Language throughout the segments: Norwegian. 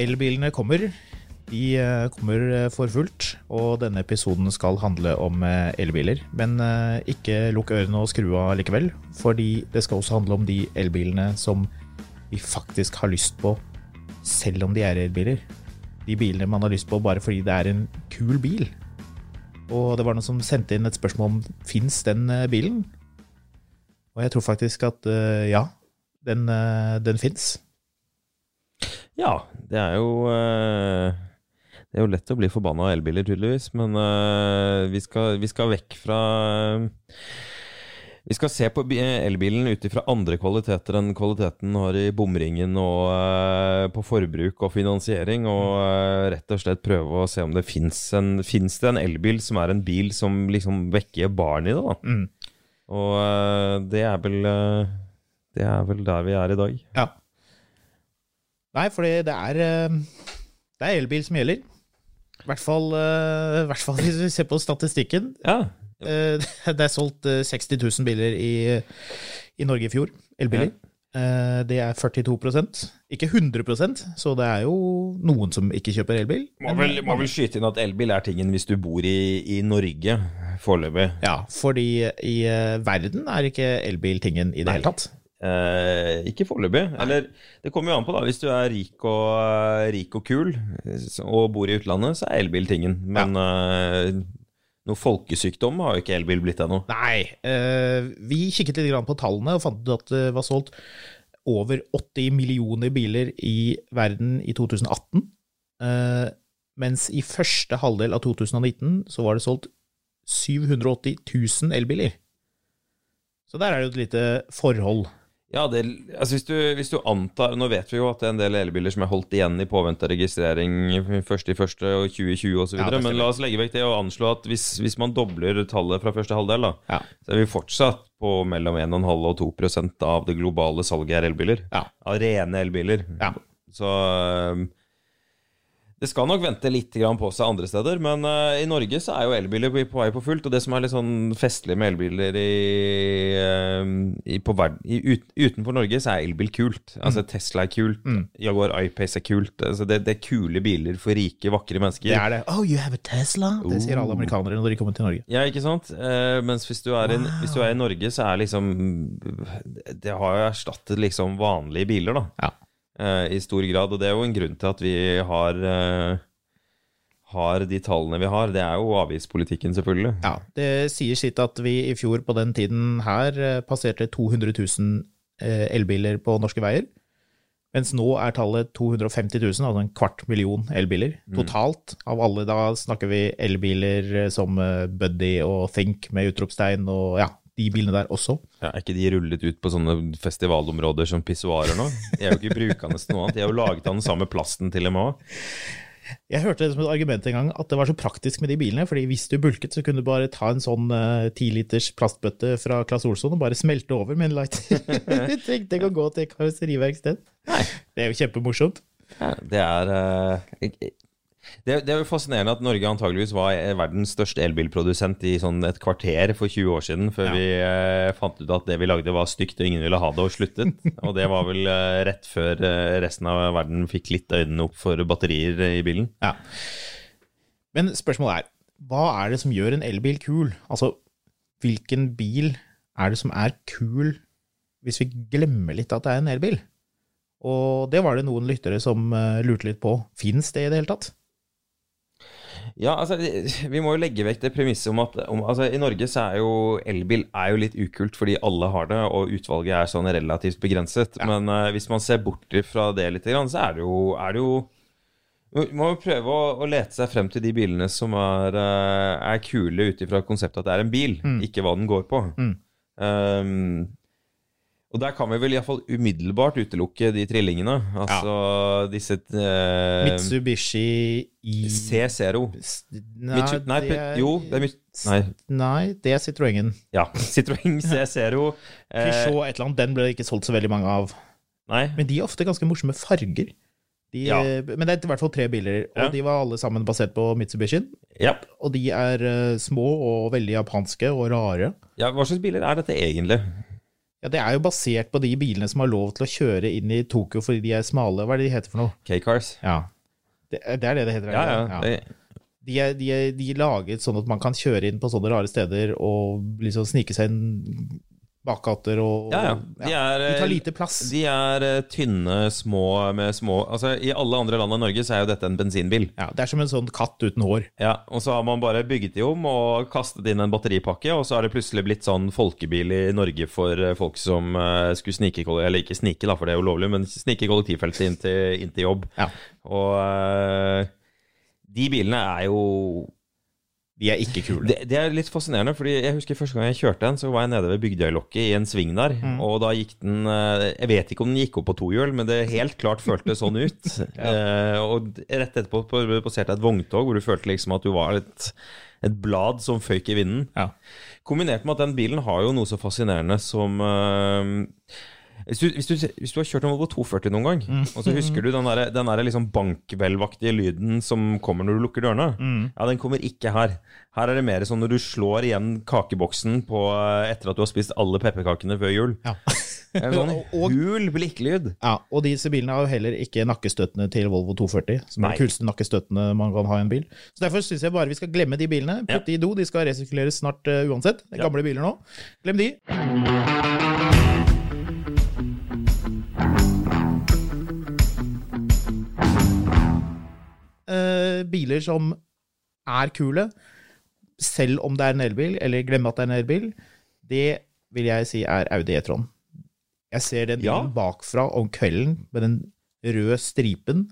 Elbilene kommer. De eh, kommer eh, for fullt, og denne episoden skal handle om eh, elbiler. Men ikke lukk ørene og skru av likevel, fordi det skal også handle om de elbilene som vi faktisk har lyst på, selv om de er elbiler. De bilene man har lyst på bare fordi det er en kul bil. Og det var noen som sendte inn et spørsmål om fins den bilen. Og jeg tror faktisk at ja, den, den fins. Ja, det er jo eh, Det er jo lett å bli forbanna av elbiler, tydeligvis. Men eh, vi, skal, vi skal vekk fra Vi skal se på elbilen ut ifra andre kvaliteter enn kvaliteten har i bomringen og uh, på forbruk og finansiering, og uh, rett og slett prøve å se om det fins en, det en elbil som er en bil som liksom vekker barn i det, da. Mm. Og uh, det er vel eh, Det er vel der vi er i dag. Ja. Nei, fordi det er eh, Det er elbil som gjelder. I hvert fall, eh, i hvert fall hvis vi ser på statistikken. Ja, Eh, Det er solgt eh, 60 000 biler i, i Norge i fjor. Elbiler. Eh, Det er 42% Ikke 100% så det er jo noen som ikke kjøper elbil. Må vel, må vel skyte inn at elbil er tingen hvis du bor i, i Norge, foreløpig. Ja, fordi i verden er ikke elbil tingen i det hele tatt. Eh, ikke foreløpig. Eller det kommer jo an på, da. Hvis du er rik og, eh, rik og kul og bor i utlandet, så er elbil tingen. Men eh, noe folkesykdom har jo ikke elbil blitt ennå. Nei, eh, vi kikket litt grann på tallene og fant ut at det var solgt over 80 millioner biler i verden i 2018. Eh, mens i første halvdel av 2019 så var det solgt 780 000 elbiler. Så der er det jo et lite forhold. Ja, det, altså hvis, du, hvis du antar Nå vet vi jo at det er en del elbiler som er holdt igjen i påvente av registrering først i første og 2020 osv., Ja, men la oss legge vekk det og anslå at hvis, hvis man dobler tallet fra første halvdel, da, Ja. så er vi fortsatt på mellom 1,5 og 2 av det globale salget er elbiler. Ja. Av rene elbiler. Ja. Så det skal nok vente litt på seg andre steder, men øh, i Norge så er jo elbiler på, vei på fullt. Og det som er litt sånn festlig med elbiler i, øhm, i, på verden, i, ut, utenfor Norge, så er elbil kult. Altså Tesla er kult, Jaguar I-Pace er kult. Altså, det, det er kule biler for rike, vakre mennesker. Det er det. Oh, you have a Tesla? Det sier alle amerikanere når de kommer til Norge. Ja, ikke sant? Uh, mens hvis du, er i, hvis du er i Norge, så er liksom Det har jo erstattet liksom vanlige biler, da. Ja. Eh, I stor grad. Og det er jo en grunn til at vi har eh, har de tallene vi har. Det er jo avgiftspolitikken, selvfølgelig. Ja, det sier sitt at vi i fjor på den tiden her eh, passerte 200 000 eh, elbiler på norske veier. Mens nå er tallet 250 000, altså en kvart million elbiler totalt. Av alle, da snakker vi elbiler som Buddy og Think med utropstegn og ja, de bilene der også. Ja, er ikke de rullet ut på sånne festivalområder som pissoarer nå? De er jo ikke brukende til noe annet. De er jo laget av den samme plasten til og med òg. Jeg hørte det som et argument en gang at det var så praktisk med de bilene, fordi hvis du bulket, så kunne du bare ta en sånn tiliters liters plastbøtte fra Claes Olsson og bare smelte over med en lighter. du trengte ikke å gå til karosseriverksted. Det er jo kjempemorsomt. Ja, det er eh, jeg- Det, det er jo fascinerende at Norge antageligvis var verdens største elbilprodusent i sånn et kvarter for 20 år siden, før Ja. vi eh, fant ut at det vi lagde var stygt og ingen ville ha det, og sluttet. og det var vel eh, rett før eh, resten av verden fikk litt øynene opp for batterier eh, i bilen. Ja. Men spørsmålet er, hva er det som gjør en elbil kul? Altså, hvilken bil er det som er kul hvis vi glemmer litt at det er en elbil? Og det var det noen lyttere som eh, lurte litt på. Fins det i det hele tatt? Ja, altså, vi må jo legge vekk det premisset om at om, altså, I Norge så er jo elbil er jo litt ukult fordi alle har det, og utvalget er sånn relativt begrenset. Ja. Men uh, hvis man ser bort fra det litt, så er det jo, er det jo man må jo prøve å, å lete seg frem til de bilene som er, eh, er kule ut ifra konseptet at det er en bil, ikke hva den går på. Mm. Um, og der kan vi vel iallfall umiddelbart utelukke de trillingene. Altså disse eh, Mitsubishi i C0. Nei, Mitsu- nei, det er- jo, det er Nei, Nei, det er Citroën. ja. Citroën C0. Eh, Peugeot et eller annet, den ble det ikke solgt så veldig mange av. nei, Men de er ofte ganske morsomme farger. De, Ja. Men det er i hvert fall tre biler, og Ja. de var alle sammen basert på Mitsubishien. ja. Og de er uh, små og veldig japanske og rare. ja. Hva slags biler er dette egentlig? Ja, Det er jo basert på de bilene som har lov til å kjøre inn i Tokyo fordi de er smale. Hva er det de heter for noe? K-Cars? Ja, Det, er- det er det det heter? Ja, Ja, ja. De, er, de, er, de er laget sånn at man kan kjøre inn på sånne rare steder og liksom snike seg inn bakgater og ja, ja. De er, De tar eh, lite plass. De er eh, tynne, små med små Altså, I alle andre land enn Norge så er jo dette en bensinbil. Ja, Det er som en sånn katt uten hår. Ja, Og så har man bare bygget de om og kastet inn en batteripakke, og så har det plutselig blitt sånn folkebil i Norge for eh, folk som skulle snike Eller ikke snike, da, for det er jo lovlig, men snike kollektivfeltet inn til, inn til jobb. Ja. Og de bilene er jo De er ikke kule. det, det er litt fascinerende, fordi jeg husker første gang jeg kjørte en, så var jeg nede ved Bygdøylokket i en sving der, Mm. og da gikk den eh, Jeg vet ikke om den gikk opp på tohjul, men det helt klart føltes sånn ut. Eh, og rett etterpå på- passerte jeg et vogntog hvor du følte liksom at du var et, et blad som føyk i vinden. Ja. Kombinert med at den bilen har jo noe så fascinerende som eh, hvis du, hvis, du, hvis du har kjørt en Volvo 240 noen gang, Mm. og så husker du den der, den der liksom bankhvelvaktige lyden som kommer når du lukker dørene, Mm. ja, den kommer ikke her. Her er det mer sånn når du slår igjen kakeboksen på, etter at du har spist alle pepperkakene før jul. Ja. Er en sånn hul blikklyd. Ja, og disse bilene har jo heller ikke nakkestøttene til Volvo 240, som er Nei. de kuleste nakkestøttene man kan ha i en bil. Så Derfor syns jeg bare vi skal glemme de bilene. Putte ja. i do, de skal resirkuleres snart uh, uansett. Det er gamle biler nå. Glem de. Eh, biler som er kule, selv om det er en elbil, eller glemme at det er en elbil, det vil jeg si er Audi E-tron. Jeg ser den Ja. bilen bakfra om kvelden med den røde stripen.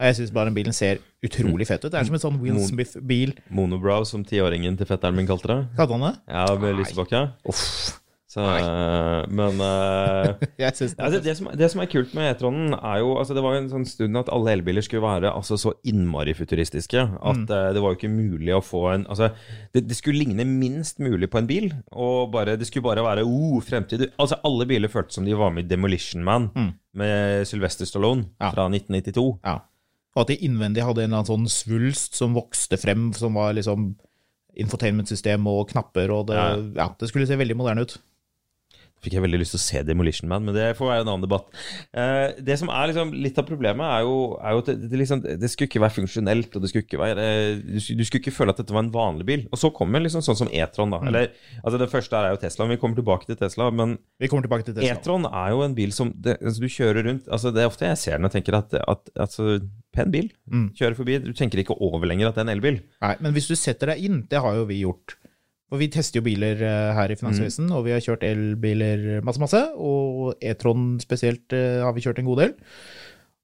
Og jeg syns bare den bilen ser utrolig fett ut. Det er som en sånn Will Smith-bil. Monobrow, som tiåringen til fetteren min kalte det. Kalte han det? Ja, med lysebakke. Uff. Så, eh, men uh, synes Ja, det, det, som, det som er kult med E-tronen, er jo altså Det var jo en sånn stund at alle elbiler skulle være altså, så innmari futuristiske at eh, det var jo ikke mulig å få en Altså, det, det skulle ligne minst mulig på en bil, og bare, det skulle bare være oh, fremtid. Altså, alle biler føltes som de var med i Demolition Man med Sylvester Stallone Ja. fra 1992. Ja. Og at de innvendig hadde en eller annen sånn svulst som vokste frem, som var liksom infotainmentsystem og knapper, og det, Ja. ja, det skulle se veldig moderne ut. Fikk jeg veldig lyst til å se Demolition Man, men det får være en annen debatt. Eh, det som er liksom litt av problemet, er jo, er jo at det, det, liksom, det skulle ikke være funksjonelt, og det skulle ikke være du, skulle- du skulle ikke føle at dette var en vanlig bil. Og så kommer liksom sånn som E-tron, da. Eller, altså Det første er jo Tesla, vi kommer tilbake til Tesla. Men Vi kommer tilbake til Tesla. E-tron er jo en bil som det, altså, du kjører rundt altså Det er ofte jeg ser den og tenker at, at altså, Pen bil. Kjører forbi. Du tenker ikke over lenger at det er en elbil. Nei, men hvis du setter deg inn, det har jo vi gjort. For vi tester jo biler eh, her i Finansavisen, og vi har kjørt elbiler masse, masse. Og E-tron spesielt eh, har vi kjørt en god del.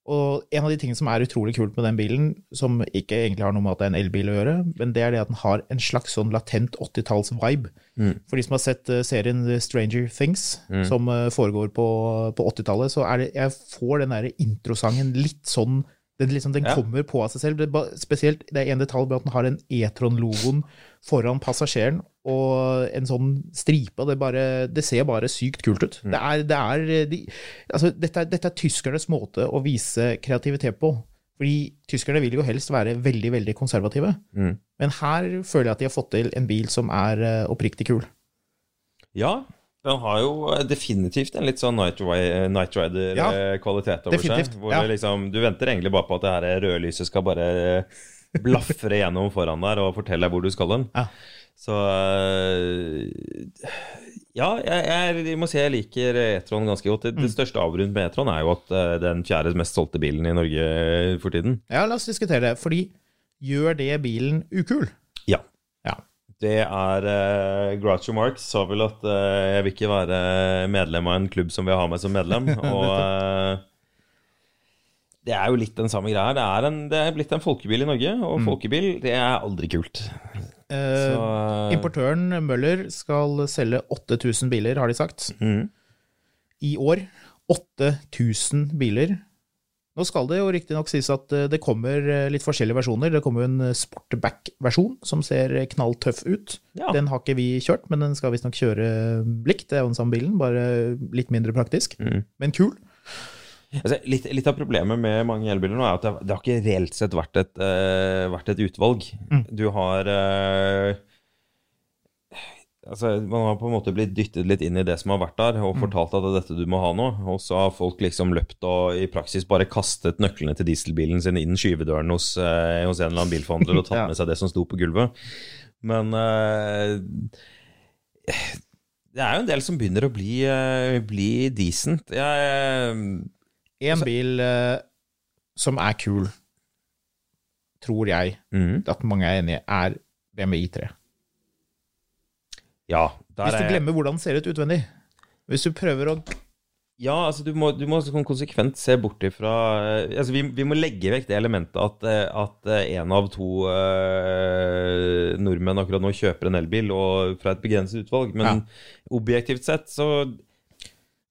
Og en av de tingene som er utrolig kult med den bilen, som ikke egentlig har noe med at det er en elbil å gjøre, men det er det at den har en slags sånn latent 80-talls-vibe. For de som har sett eh, serien Stranger Things, som eh, foregår på, på 80-tallet, så er det Jeg får den derre introsangen litt sånn den, liksom, den Ja. kommer på av seg selv. Det spesielt det er en detalj med at den har den E-tron-logoen foran passasjeren og en sånn stripe. Det, bare, det ser bare sykt kult ut. Det er, det er de, altså, dette, dette er tyskernes måte å vise kreativitet på. Fordi tyskerne vil jo helst være veldig, veldig konservative. Mm. Men her føler jeg at de har fått til en bil som er eh, oppriktig kul. Ja, den har jo definitivt en litt sånn Night, Rider-kvalitet Ja, Rider-kvalitet over seg. Hvor ja. liksom, du venter egentlig bare på at det her rødlyset skal bare blafre gjennom foran der og fortelle deg hvor du skal hen. Ja. Så Ja, jeg, jeg, må si jeg liker E-tron ganske godt. Det, Mm. største avrund med E-tron er jo at den fjerde mest solgte bilen i Norge for tiden. Ja, la oss diskutere det. Fordi gjør det bilen ukul? Det er uh, Groucho Marx sa vel at uh, jeg vil ikke være medlem av en klubb som vil ha meg som medlem. og uh, det er jo litt den samme greia. Det er, en, det er blitt en folkebil i Norge, og folkebil det er aldri kult. Så Importøren Møller skal selge 8000 biler, har de sagt. Mm. I år 8000 biler. Nå skal det jo riktignok sies at eh, det kommer eh, litt forskjellige versjoner. Det kommer jo en eh, sportback-versjon som ser knalltøff ut. Ja. Den har ikke vi kjørt, men den skal visstnok kjøre likt. Det er jo den samme bilen, bare litt mindre praktisk. mm. Men kul. Altså, litt, litt av problemet med mange elbiler nå er at det, det har ikke reelt sett vært et, uh, vært et utvalg. Mm. Du har eh, Altså, Man har på en måte blitt dyttet litt inn i det som har vært der, og fortalt at det er dette du må ha nå. Og så har folk liksom løpt og i praksis bare kastet nøklene til dieselbilen sin inn skyvedøren hos, eh, hos en eller annen bilforhandler og tatt Ja. med seg det som sto på gulvet. Men eh, det er jo en del som begynner å bli, eh, bli decent. Jeg En bil eh, som er kul, tror jeg mm. at mange er enig i, er BMW I3. Ja, Hvis du er- glemmer hvordan det ser ut utvendig. Hvis du prøver å Ja, altså du må, du må sånn konsekvent se bort ifra altså vi, vi må legge vekk det elementet at, eh, at en av to eh, nordmenn akkurat nå kjøper en elbil og fra et begrenset utvalg. Men objektivt sett så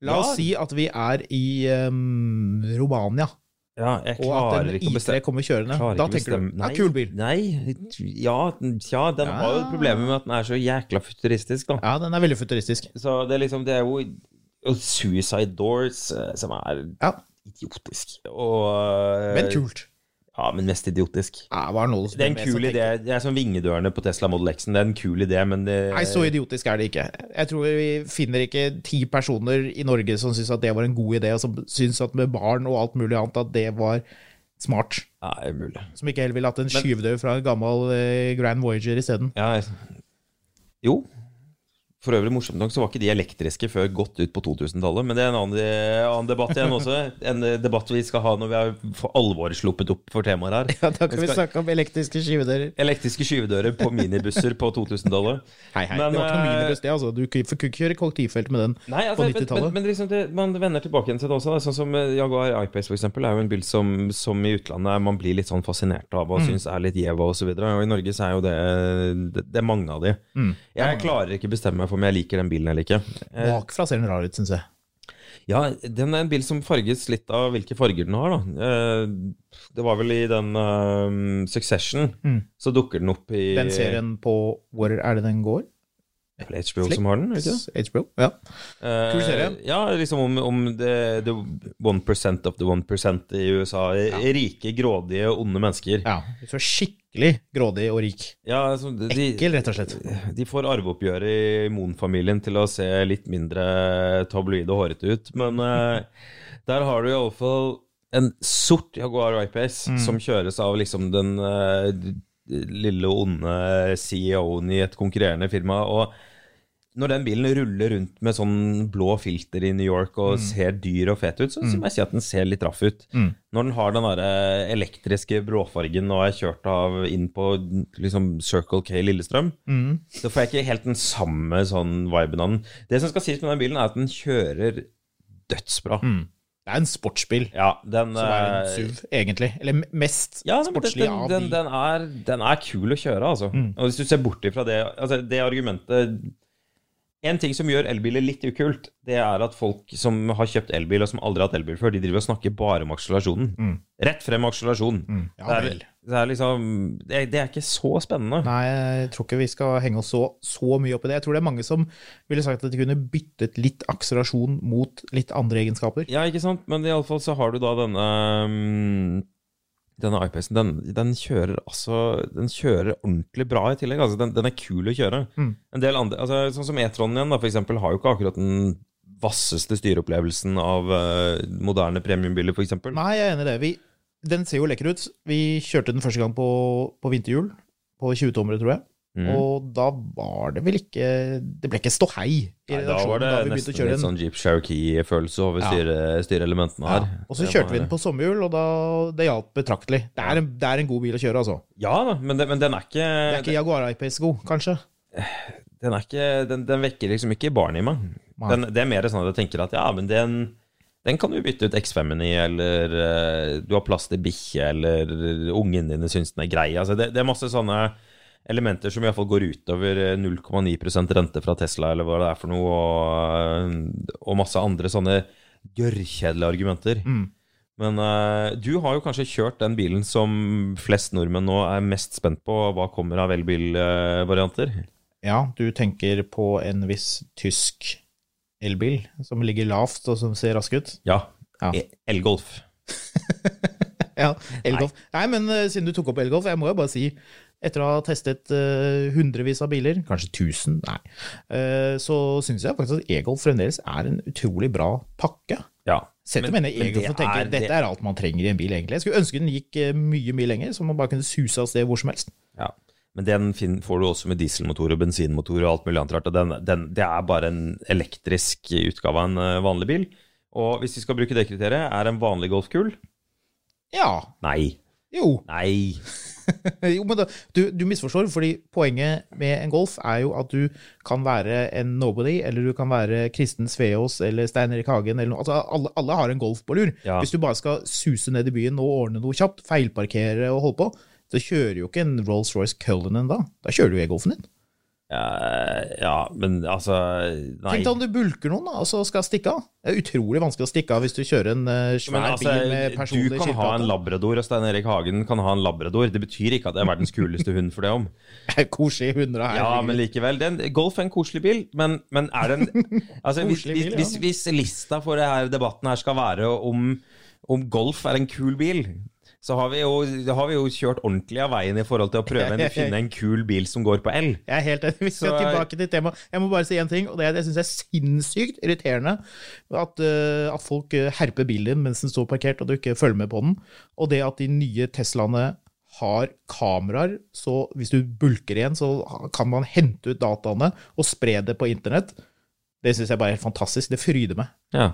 La Ja. oss si at vi er i um, Romania, Ja, jeg og at en ikke I3 kommer kjørende. Da tenker du bestemme- ja, kul bil. Nei, ja, ja den har jo problemet med at den er så jækla futuristisk, da. Ja, den er veldig futuristisk. Så det er liksom Det er jo og Suicide Doors, eh, som er Ja, idiotisk. Og eh, Men kult. Ja, men mest idiotisk. Ja, var noe som Det er en kul idé. Det er som vingedørene på Tesla Model X-en. Det er en kul idé, men det Nei, så idiotisk er det ikke. Jeg tror vi finner ikke ti personer i Norge som syns at det var en god idé, og som syns at med barn og alt mulig annet at det var smart. Nei, mulig. Som ikke heller ville hatt en skyvedør fra en gammel eh, Grand Voyager isteden. Ja, jo. For øvrig, morsomt nok, så var ikke de elektriske før godt ut på 2000-tallet. Men det er en annen, annen debatt igjen også. En eh, debatt vi skal ha når vi har for alvor sluppet opp for temaer her. Ja, da kan vi Vi snakke om elektriske skyvedører. Elektriske skyvedører på minibusser på 2000-tallet. Hei, hei. Men, det var ikke noe eh, minibuss, det. altså. Du kunne ikke kjøre kollektivfelt med den Nei, altså, på 90-tallet. men, men liksom det, man vender tilbake igjen til det også. Da. Sånn som eh, Jaguar I-Pace for eksempel, er jo en bil som, som i utlandet man blir litt sånn fascinert av og syns er litt gjev og så videre. Og i Norge så er jo det Det, det er mange av de. Jeg klarer ikke bestemme meg for om jeg liker den bilen eller ikke. Eh, Bakfra ser den rar ut, syns jeg. ja, den er en bil som farges litt av hvilke farger den har, da. Eh, det var vel i den eh, Succession, så dukker den opp i Den serien på Hvor er det den går? Det er vel HBO som har den, det ikke det? HBO, ja. Eh, Kul serie. Ja, liksom om, om det, the 1% of the 1% i USA. Rike, grådige, onde mennesker. ja. Så skikkelig grådig og rik. Ja, altså, de, Ekkel, rett og slett. de får arveoppgjøret i Moen-familien til å se litt mindre tabloide og hårete ut. Men eh, der har du iallfall en sort Jaguar I-Pace Mm. som kjøres av liksom den eh, lille, onde CEO-en i et konkurrerende firma. Og når den bilen ruller rundt med sånn blå filter i New York og ser dyr og fet ut, så, så må jeg si at den ser litt raff ut. Når den har den der eh, elektriske bråfargen og er kjørt av inn på liksom Circle K Lillestrøm, så får jeg ikke helt den samme sånn viben av den. Det som skal sies med den bilen, er at den kjører dødsbra. Det er en sportsbil Ja, den som er en eh, SUV, egentlig. Eller mest ja, sportslig den, av de. den, er, den er kul å kjøre, altså. Og hvis du ser bort ifra det altså Det argumentet En ting som gjør elbiler litt ukult, det er at folk som har kjøpt elbil, og som aldri har hatt elbil før, de driver og snakker bare om akselerasjonen. Rett frem akselerasjon. Ja det, er, vel. Det er liksom det er, det er ikke så spennende. Nei, jeg tror ikke vi skal henge oss så, så mye opp i det. Jeg tror det er mange som ville sagt at de kunne byttet litt akselerasjon mot litt andre egenskaper. Ja, ikke sant? Men iallfall så har du da denne Denne iPacen, den, den kjører altså Den kjører ordentlig bra i tillegg. Altså, den, den er kul å kjøre. Mm. En del andre, altså, Sånn som E-Tronen igjen, da, for eksempel, har jo ikke akkurat den vasseste styreopplevelsen av uh, moderne premiumbiler, eksempel. Nei, jeg er enig i det. Vi, den ser jo lekker ut. Vi kjørte den første gang på, på vinterhjul, på 20-tommere, tror jeg. Mm. Og da var det vel ikke Det ble ikke ståhei i Nei, da redaksjonen var det da, nesten litt sånn Jeep Cherokee-følelse over Ja. styre, styreelementene her. Ja. Og så kjørte kjørte vi den på sommerhjul, og da, det hjalp betraktelig. Det er, en, det er en god bil å kjøre, altså. Ja da, men, det, men den er ikke, Det er ikke Jaguar I-Pace god, kanskje. den, er ikke den, den vekker liksom ikke barn i meg. Den, det er mer sånn at jeg tenker at ja, men den, den kan du bytte ut X5-en i, eller eh, du har plass til bikkje, eller ungen dine syns den er grei. Altså, det, det er masse sånne elementer som iallfall går utover eh, 0,9% rente fra Tesla, eller hva det er for noe, og, og masse andre sånne gørrkjedelige argumenter. Mm. Men uh, du har jo kanskje kjørt den bilen som flest nordmenn nå er mest spent på. Hva kommer av elbilvarianter? Ja, du tenker på en viss tysk elbil som ligger lavt og som ser rask ut? Ja. Ja. E- Elgolf. Ja, elgolf. Nei. men eh, siden du tok opp elgolf, jeg må jo bare si etter å ha testet uh, hundrevis av biler, kanskje tusen, nei, uh, så syns jeg faktisk at e-golf fremdeles er en utrolig bra pakke. Ja. Sett om i e-golf og tenker er- dette er alt man trenger i en bil, egentlig. Jeg skulle ønske den gikk mye, mye lenger, så man bare kunne suse av sted hvor som helst. Ja. Men den får du også med dieselmotor og bensinmotor og alt mulig annet rart. Den, den, det er bare en elektrisk utgave av en eh, vanlig bil. Og hvis vi skal bruke det kriteriet, er en vanlig Golf kul? Ja, Nei. jo. Nei. jo, men da, du, du misforstår, fordi poenget med en Golf er jo at du kan være en nobody, eller du kan være Kristen Sveås eller Stein Erik Hagen, eller noe. Altså, alle, alle har en Golf på lur. Ja. Hvis du bare skal suse ned i byen og ordne noe kjapt, feilparkere og holde på, så kjører jo ikke en Rolls-Royce Cullinan da. Da kjører du e-golfen din. Ja, ja, men altså Nei. Tenk deg om du bulker noen da, og så skal stikke av. Det er utrolig vanskelig å stikke av hvis du kjører en uh, svær Men altså, bil med personlig du kan ha en labrador, og Stein Erik Hagen kan ha en labrador. Det betyr ikke at det er verdens kuleste hund for det om. Koselige hunder. Ja, men likevel. Den, golf er en koselig bil, men, men er den altså, hvis, Koselig bil, ja. hvis, hvis lista for denne debatten her skal være om, om golf er en kul bil, så har vi, jo, har vi jo kjørt ordentlig av veien i forhold til å prøve å finne en kul bil som går på el. Jeg er helt enig. Vi skal Så- tilbake til temaet. Jeg må bare si én ting, og det er at jeg syns er sinnssykt irriterende at, eh, at folk eh, herper bilen mens den står parkert, og du ikke følger med på den. Og det at de nye Teslaene har kameraer, så hvis du bulker igjen, så kan man hente ut dataene og spre det på internett. Det syns jeg bare er helt fantastisk. Det fryder meg. Ja.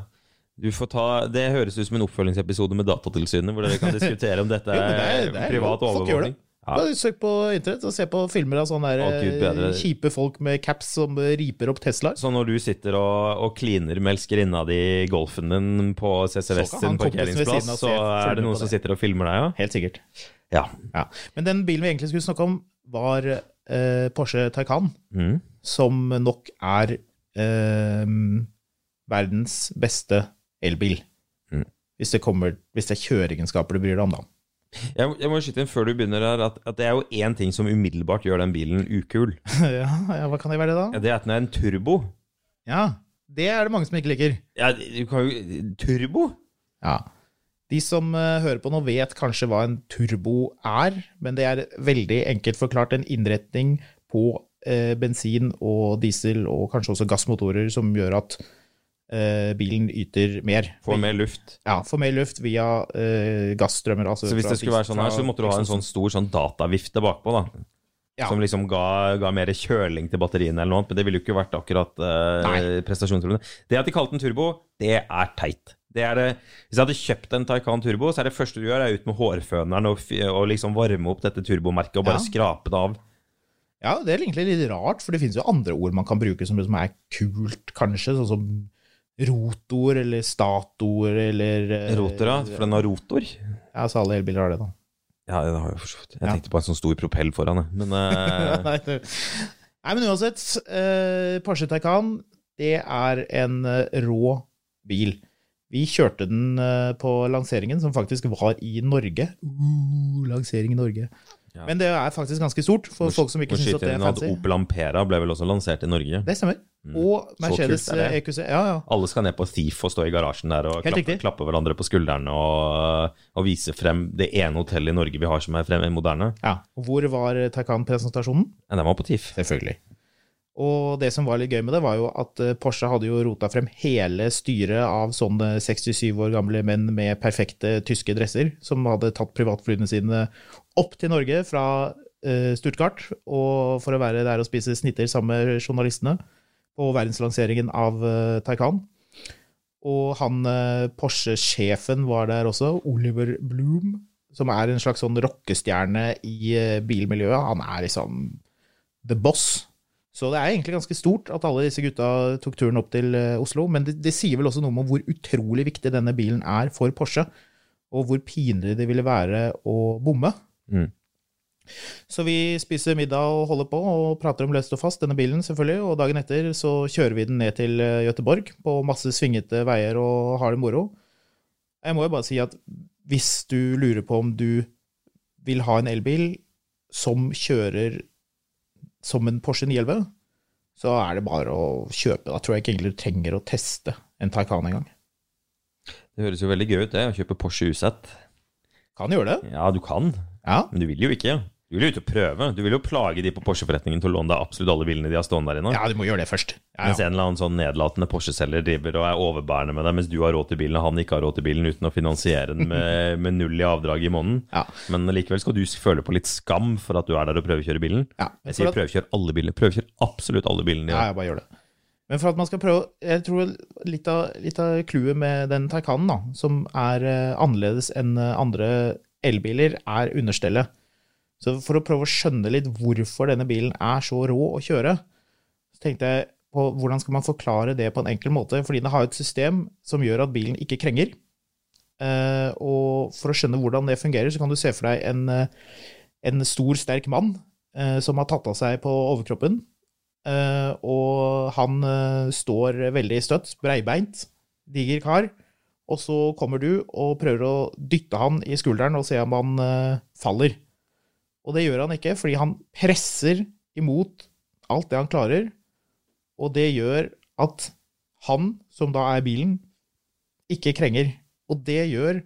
Du får ta, det høres ut som en oppfølgingsepisode med Datatilsynet, hvor dere kan diskutere om dette Jo, det er- er det er privat. Overvåkning. Ja. Bare søk på internett og se på filmer av sånne der, eh, kjipe folk med caps som riper opp Teslaer. Så når du sitter og, kliner med elskerinna di i golfen din på CC Så sin parkeringsplass, så er det noen som sitter og filmer deg, ja? Helt sikkert. Ja. Ja. Men den bilen vi egentlig skulle snakke om, var eh, Porsche Taycan, Mm. som nok er eh, verdens beste elbil. Mm. Hvis, det kommer, hvis det er kjøreegenskaper du bryr deg om, da. Jeg, jeg må skyte inn før du begynner her, at, at det er jo én ting som umiddelbart gjør den bilen ukul. ja, ja, hva kan det være, da? Ja, Det er at den er en turbo. Ja, det er det mange som ikke liker. Ja, du kan jo Turbo? Ja. De som uh, hører på nå, vet kanskje hva en turbo er, men det er veldig enkelt forklart en innretning på uh, bensin og diesel og kanskje også gassmotorer som gjør at bilen yter mer. Får mer luft. Ja, får mer luft via eh, gassstrømmer. Altså Så hvis det skulle være sånn her, så måtte du ha en sånn stor sånn datavifte bakpå, da. Ja. Som liksom ga, ga mer kjøling til batteriene eller noe annet, men det ville jo ikke vært akkurat uh, Nei. Det at de kalte den turbo, det er teit. Det er det, hvis jeg hadde kjøpt en Taycan Turbo, så er det første du gjør, er ut med hårføneren og, og liksom varme opp dette turbomerket og bare Ja. skrape det av. Ja, det er egentlig litt rart, for det finnes jo andre ord man kan bruke som, som er kult, kanskje, sånn som rotor eller stator eller eh, Rotor, ja, for den har rotor. Ja, så alle elbiler har det, da. Ja, det har jeg forstått. Jeg Ja. tenkte på en sånn stor propell foran, jeg. Men uh... Nei, men uansett, Uh, Porsche Taycan, det er en rå bil. Vi kjørte den på lanseringen, som faktisk var i Norge. Uh, lansering i Norge. Men det er faktisk ganske stort for folk som ikke synes syns at det er fancy. Opel Ampera ble vel også lansert i Norge. Det stemmer. Og Mercedes er. EQC. Ja, ja. Alle skal ned på Thief og stå i garasjen der og klappe, klappe hverandre på skuldrene og, og vise frem det ene hotellet i Norge vi har som er frem, moderne. ja. Og hvor var Taycan-presentasjonen? Ja, den var på Thief. Selvfølgelig. Og det som var litt gøy med det, var jo at eh, Porsche hadde jo rota frem hele styret av sånne 67 år gamle menn med perfekte tyske dresser, som hadde tatt privatflyene sine opp til Norge fra uh, Stuttgart for å være der og spise snitter sammen med journalistene på verdenslanseringen av uh, Taycan. Og han eh, Porsche-sjefen var der også, Oliver Bloom, som er en slags sånn rockestjerne i eh, bilmiljøet. Han er liksom the boss. Så det er egentlig ganske stort at alle disse gutta tok turen opp til eh, Oslo, men det, det sier vel også noe om hvor utrolig viktig denne bilen er for Porsche, og hvor pinlig det ville være å bomme. Mm. Så vi spiser middag og holder på og prater om løst og fast, denne bilen selvfølgelig, og dagen etter så kjører vi den ned til Gøteborg på masse svingete veier og har det moro. Jeg må jo bare si at hvis du lurer på om du vil ha en elbil som kjører som en Porsche 911, så er det bare å kjøpe. Da tror jeg ikke egentlig du trenger å teste en Taycan engang. Det høres jo veldig gøy ut, det, å kjøpe Porsche UZ. Kan gjøre det. Ja, du kan, Ja. men du vil jo ikke. Du vil jo ut og prøve. Du vil jo plage de på Porsche-forretningen til å låne deg absolutt alle bilene de har stående der inne. ja, du må gjøre det først. Ja, Mens en eller annen sånn nedlatende Porsche-selger driver og er overbærende med deg, mens du har råd til bilen og han ikke har råd til bilen, uten å finansiere den med, med null i avdrag i måneden. Ja. Men likevel skal du føle på litt skam for at du er der og prøvekjører bilen. Ja, Jeg sier prøvekjør alle biler. Prøvekjør absolutt alle bilene Ja, jeg bare gjør det. Men for at man skal prøve Jeg tror litt av, clouet med den Taycanen, da, som er eh, annerledes enn eh, andre elbiler, er understellet. Så for å prøve å skjønne litt hvorfor denne bilen er så rå å kjøre, så tenkte jeg på hvordan skal man forklare det på en enkel måte. Fordi den har et system som gjør at bilen ikke krenger. Eh, og for å skjønne hvordan det fungerer, så kan du se for deg en, eh, en stor, sterk mann eh, som har tatt av seg på overkroppen. Og han står veldig støtt, breibeint, diger kar. Og så kommer du og prøver å dytte han i skulderen og se om han uh, faller. Og det gjør han ikke, fordi han presser imot alt det han klarer. Og det gjør at han, som da er bilen, ikke krenger. Og det gjør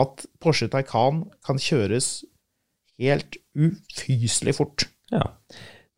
at Porsche Taycan kan kjøres helt ufyselig fort. Ja.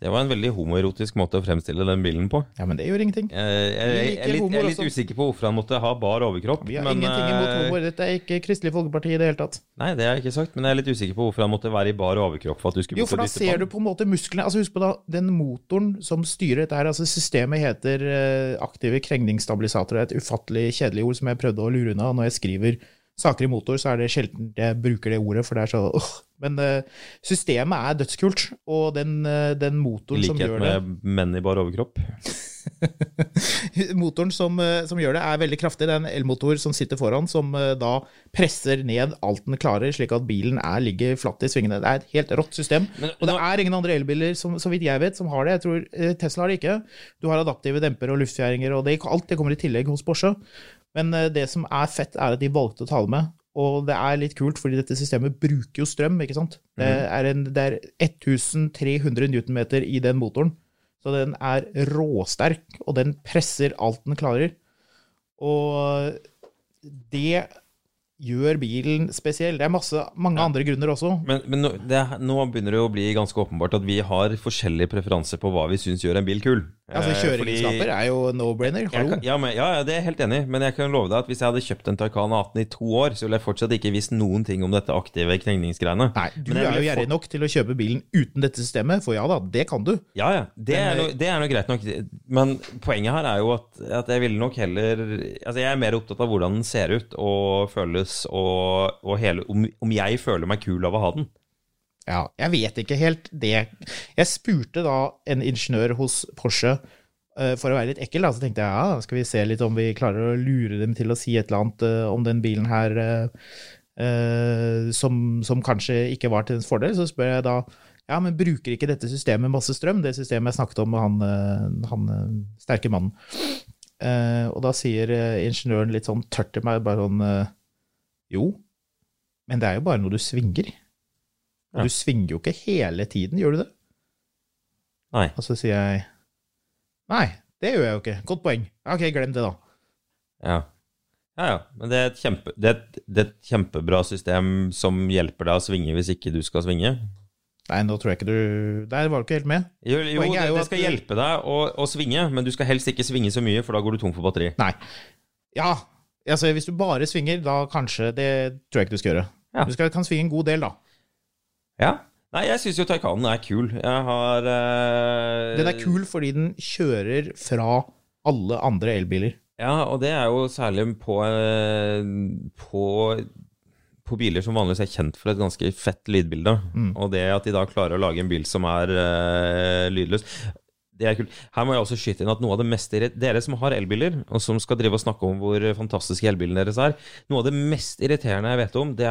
Det var en veldig homoerotisk måte å fremstille den bilen på. Ja, men det gjør ingenting. Jeg, jeg, jeg, er litt, jeg er litt usikker på hvorfor han måtte ha bar overkropp. Vi har men, ingenting imot eh, humor. Dette er ikke Kristelig Folkeparti i det hele tatt. Nei, det har jeg ikke sagt, men jeg er litt usikker på hvorfor han måtte være i bar overkropp for at du skulle Jo, for da ser du på en måte musklene Altså Husk på da, den motoren som styrer dette her, altså systemet heter eh, aktive krengningsstabilisatorer, et ufattelig kjedelig ord som jeg prøvde å lure unna. Når jeg skriver saker i motor, så er det sjelden jeg bruker det ordet, for det er så åh. Men uh, systemet er dødskult, og den, uh, den motoren Likhet som gjør det Likhet med menn i bar overkropp. Motoren som, eh, som gjør det, er veldig kraftig. Det er en elmotor som sitter foran, som da presser ned alt den klarer, slik at bilen er, ligger flatt i svingene. Det er et helt rått system. Men og det nå- er ingen andre elbiler, som, så vidt jeg vet, som har det. Jeg tror Tesla har det ikke. Du har adaptive demper og luftfjæringer, og det, alt det kommer i tillegg hos Porsche. Men eh, det som er fett, er at de valgte å tale med. Og det er litt kult, fordi dette systemet bruker jo strøm, ikke sant. Det er, en, det er 1300 newtonmeter i den motoren. Så den er råsterk, og den presser alt den klarer. Og det gjør bilen spesiell. Det er masse, mange andre grunner også. Men, men nå, det, nå begynner det å bli ganske åpenbart at vi har forskjellige preferanser på hva vi syns gjør en bil kul. Altså, Eh, Kjøreegenskaper er jo no-brainer. Hallo. kan, ja, men, ja, det er jeg helt enig i, men jeg kan love deg at hvis jeg hadde kjøpt en Taycan 18 i to år, så ville jeg fortsatt ikke visst noen ting om dette aktive knegningsgreiene. Nei, du er jo gjerrig nok til å kjøpe bilen uten dette systemet, for ja da, det kan du. Ja, ja. Det er, Men, no, det er noe greit nok. Men poenget her er jo at, at jeg ville nok heller Altså, jeg er mer opptatt av hvordan den ser ut og føles, og, og hele om, om jeg føler meg kul av å ha den. Ja, jeg vet ikke helt det. Jeg spurte da en ingeniør hos Porsche eh, for å være litt ekkel, da, så tenkte jeg ja, skal vi se litt om vi klarer å lure dem til å si et eller annet uh, om den bilen her uh, som, som kanskje ikke var til dens fordel. Så spør jeg da ja, men bruker ikke dette systemet masse strøm? Det systemet jeg snakket om med han, uh, han sterke mannen. Og da sier ingeniøren litt sånn tørt til meg, bare sånn Jo, men det er jo bare noe du svinger. Ja. du svinger jo ikke hele tiden, gjør du det? Nei. Og så sier jeg Nei, det gjør jeg jo ikke. Godt poeng. Ok, glem det, da. Ja. Ja, ja. Men det er, kjempe, det, er et, det er et kjempebra system som hjelper deg å svinge hvis ikke du skal svinge. Nei, nå tror jeg ikke du Der var du ikke helt med. Jo, jo det, jo det skal du- hjelpe deg å, å svinge, men du skal helst ikke svinge så mye, for da går du tom for batteri. Nei. Ja, altså hvis du bare svinger, da kanskje Det tror jeg ikke du skal gjøre. Ja. Du skal, kan svinge en god del, da. Ja. Nei, jeg syns jo Taycanen er kul. Jeg har uh... Den er kul fordi den kjører fra alle andre elbiler. Ja, og det er jo særlig på, eh, på, på biler som vanligvis er kjent for et ganske fett lydbilde. Mm. Og det at de da klarer å lage en bil som er uh, lydløs det er kult. Her må jeg også skyte inn at noe av det mest Dere som har elbiler, og som skal drive og snakke om hvor fantastiske elbilene deres er, noe av det mest irriterende jeg vet om, det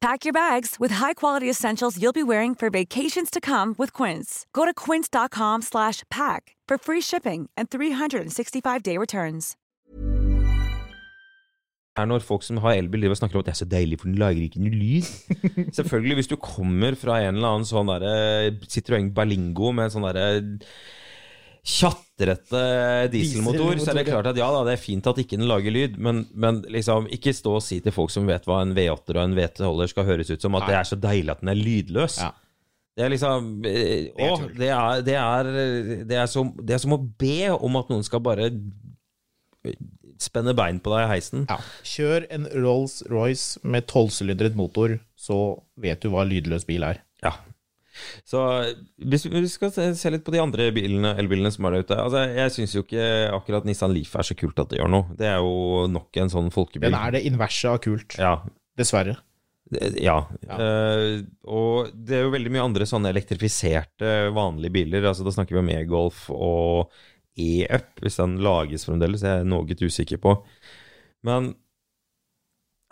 Pack your bags with high-quality essentials you'll be wearing for vacations to come with Quince. Go to quince.com slash pack for free shipping and 365-day returns. er når folk som har elbil, driver og snakker om at det er så deilig, for den lager ikke noe lyd. Selvfølgelig, hvis du kommer fra en eller annen sånn derre Citroën Berlingo med en sånn derre tjatrete dieselmotor, så er det klart at ja da, det er fint at ikke den lager lyd, men, men liksom, ikke stå og si til folk som vet hva en V8-er og en V12-er skal høres ut som, at det er så deilig at den er lydløs. Ja. Det er liksom eh, Å, det er, det, er, det, er som, det er som å be om at noen skal bare spenne bein på deg i heisen. Ja. Kjør en Rolls-Royce med tolvsylindret motor, så vet du hva lydløs bil er. Ja. Så hvis vi skal se litt på de andre bilene, elbilene som er der ute altså, Jeg syns jo ikke akkurat Nissan Leaf er så kult at det gjør noe. Det er jo nok en sånn folkebil. Den er det inverse av kult. Ja. Dessverre. Ja. Ja. Uh, og det er jo veldig mye andre sånne elektrifiserte vanlige biler. Altså, da snakker vi om e-Golf og e-up, hvis den lages fremdeles. Jeg er noe usikker på. Men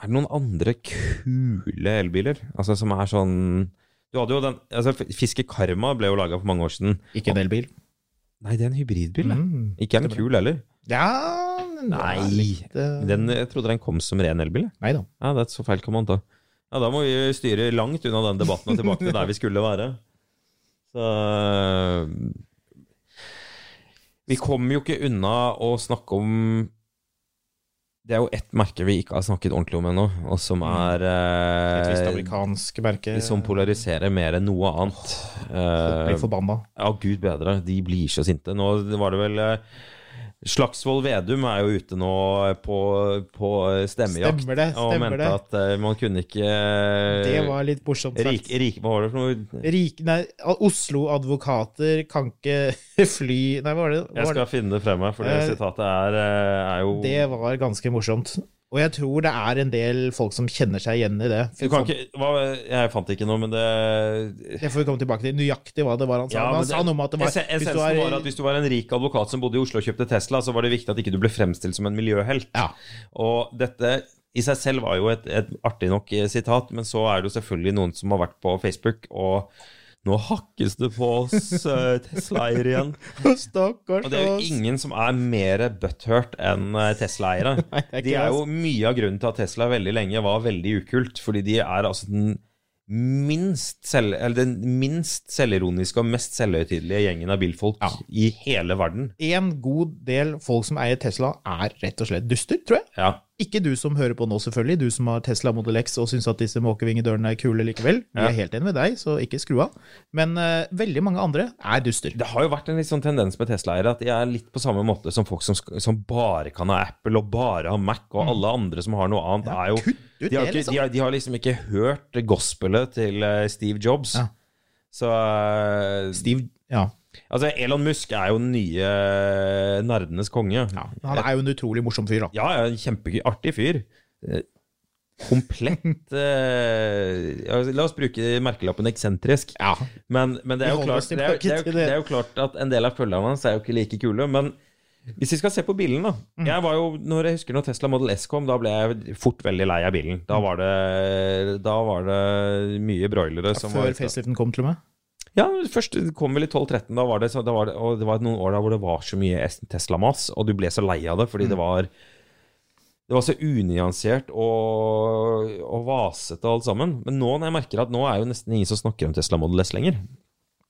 er det noen andre kule elbiler? Altså som er sånn Du hadde jo den altså, Fiske Karma ble jo laga for mange år siden. Ikke en elbil. Nei, det er en hybridbil. Mm. Ikke en kul heller. Ja Nei, litt, uh... Den, jeg trodde den kom som ren elbil. Nei da. Ja, det er så feil kan man ta. Ja, da må vi styre langt unna den debatten og tilbake til der vi skulle være. Så Vi kommer jo ikke unna å snakke om Det er jo ett merke vi ikke har snakket ordentlig om ennå, og som er Et visst eh, amerikansk merke. Som polariserer mer enn noe annet. Folk blir Eh, forbanna. ja, gud bedre. De blir så sinte. Nå var det vel eh, Slagsvold Vedum er jo ute nå på, på stemmejakt. Stemmer det, stemmer og mente det. at eh, man kunne ikke Det var litt morsomt sagt. rik, Hva var det for noe? Rik, nei, Oslo-advokater kan ikke fly Nei, hva var det? Hva Jeg skal det? finne det frem her, for det uh, sitatet er, eh, er jo Det var ganske morsomt. Og jeg tror det er en del folk som kjenner seg igjen i det. du kan ikke, hva, Jeg fant ikke noe, men det Det får vi komme tilbake til. Nøyaktig hva det var han sa. Ja, han sa det- noe om at det var hvis du er- var at hvis du var en rik advokat som bodde i Oslo og kjøpte Tesla, så var det viktig at ikke du ble fremstilt som en miljøhelt. Ja. Og dette i seg selv var jo et, et artig nok eh, sitat, men så er det jo selvfølgelig noen som har vært på Facebook, og nå hakkes det på oss eh, Tesla-eiere igjen. Stakkars Og det er jo ingen som er mer butthurt enn eh, Tesla-eiere. Er De er jo mye av grunnen til at Tesla veldig lenge var veldig ukult, fordi de er altså den minst, selv, eller den minst selvironiske og mest selvhøytidelige gjengen av bilfolk Ja. i hele verden. En god del folk som eier Tesla, er rett og slett duster, tror jeg. Ja. Ikke du som hører på nå, selvfølgelig, du som har Tesla Model X og syns at disse måkevingedørene er kule likevel. Ja. er helt enig med deg, så ikke skru av. Men uh, veldig mange andre er duster. Det har jo vært en litt sånn tendens med Tesla-eiere at de er litt på samme måte som folk som, som bare kan ha Apple og bare ha Mac, og alle andre som har noe annet, Mm. Ja, er jo de har, ikke, liksom. de, har, de har liksom ikke hørt gospelet til eh, Steve Jobs. Ja. Så uh, Steve Ja. Altså, Elon Musk er jo den nye eh, nerdenes konge. ja. Han er jo en utrolig morsom fyr, da. Ja, en kjempeartig fyr. Eh, Komplett eh, La oss bruke merkelappen eksentrisk. Ja. Men, men det, er jo klart, det, er, det, er, jo- det. er jo klart at en del av følgerne hans er jo ikke like kule. Men hvis vi skal se på bilen, da. Mm. Jeg var jo, når jeg husker når Tesla Model S kom, da ble jeg fort veldig lei av bilen. Da var det, da var det mye broilere ja, Før faceliften kom, til og med. Ja, først kom vel i 12-13, da var det, så, da var det, og det var noen år da hvor det var så mye Tesla-mas, og du ble så lei av det, fordi det var det var så unyansert og, og vasete alt sammen. Men nå når jeg merker at nå er jo nesten ingen som snakker om Tesla Model S lenger.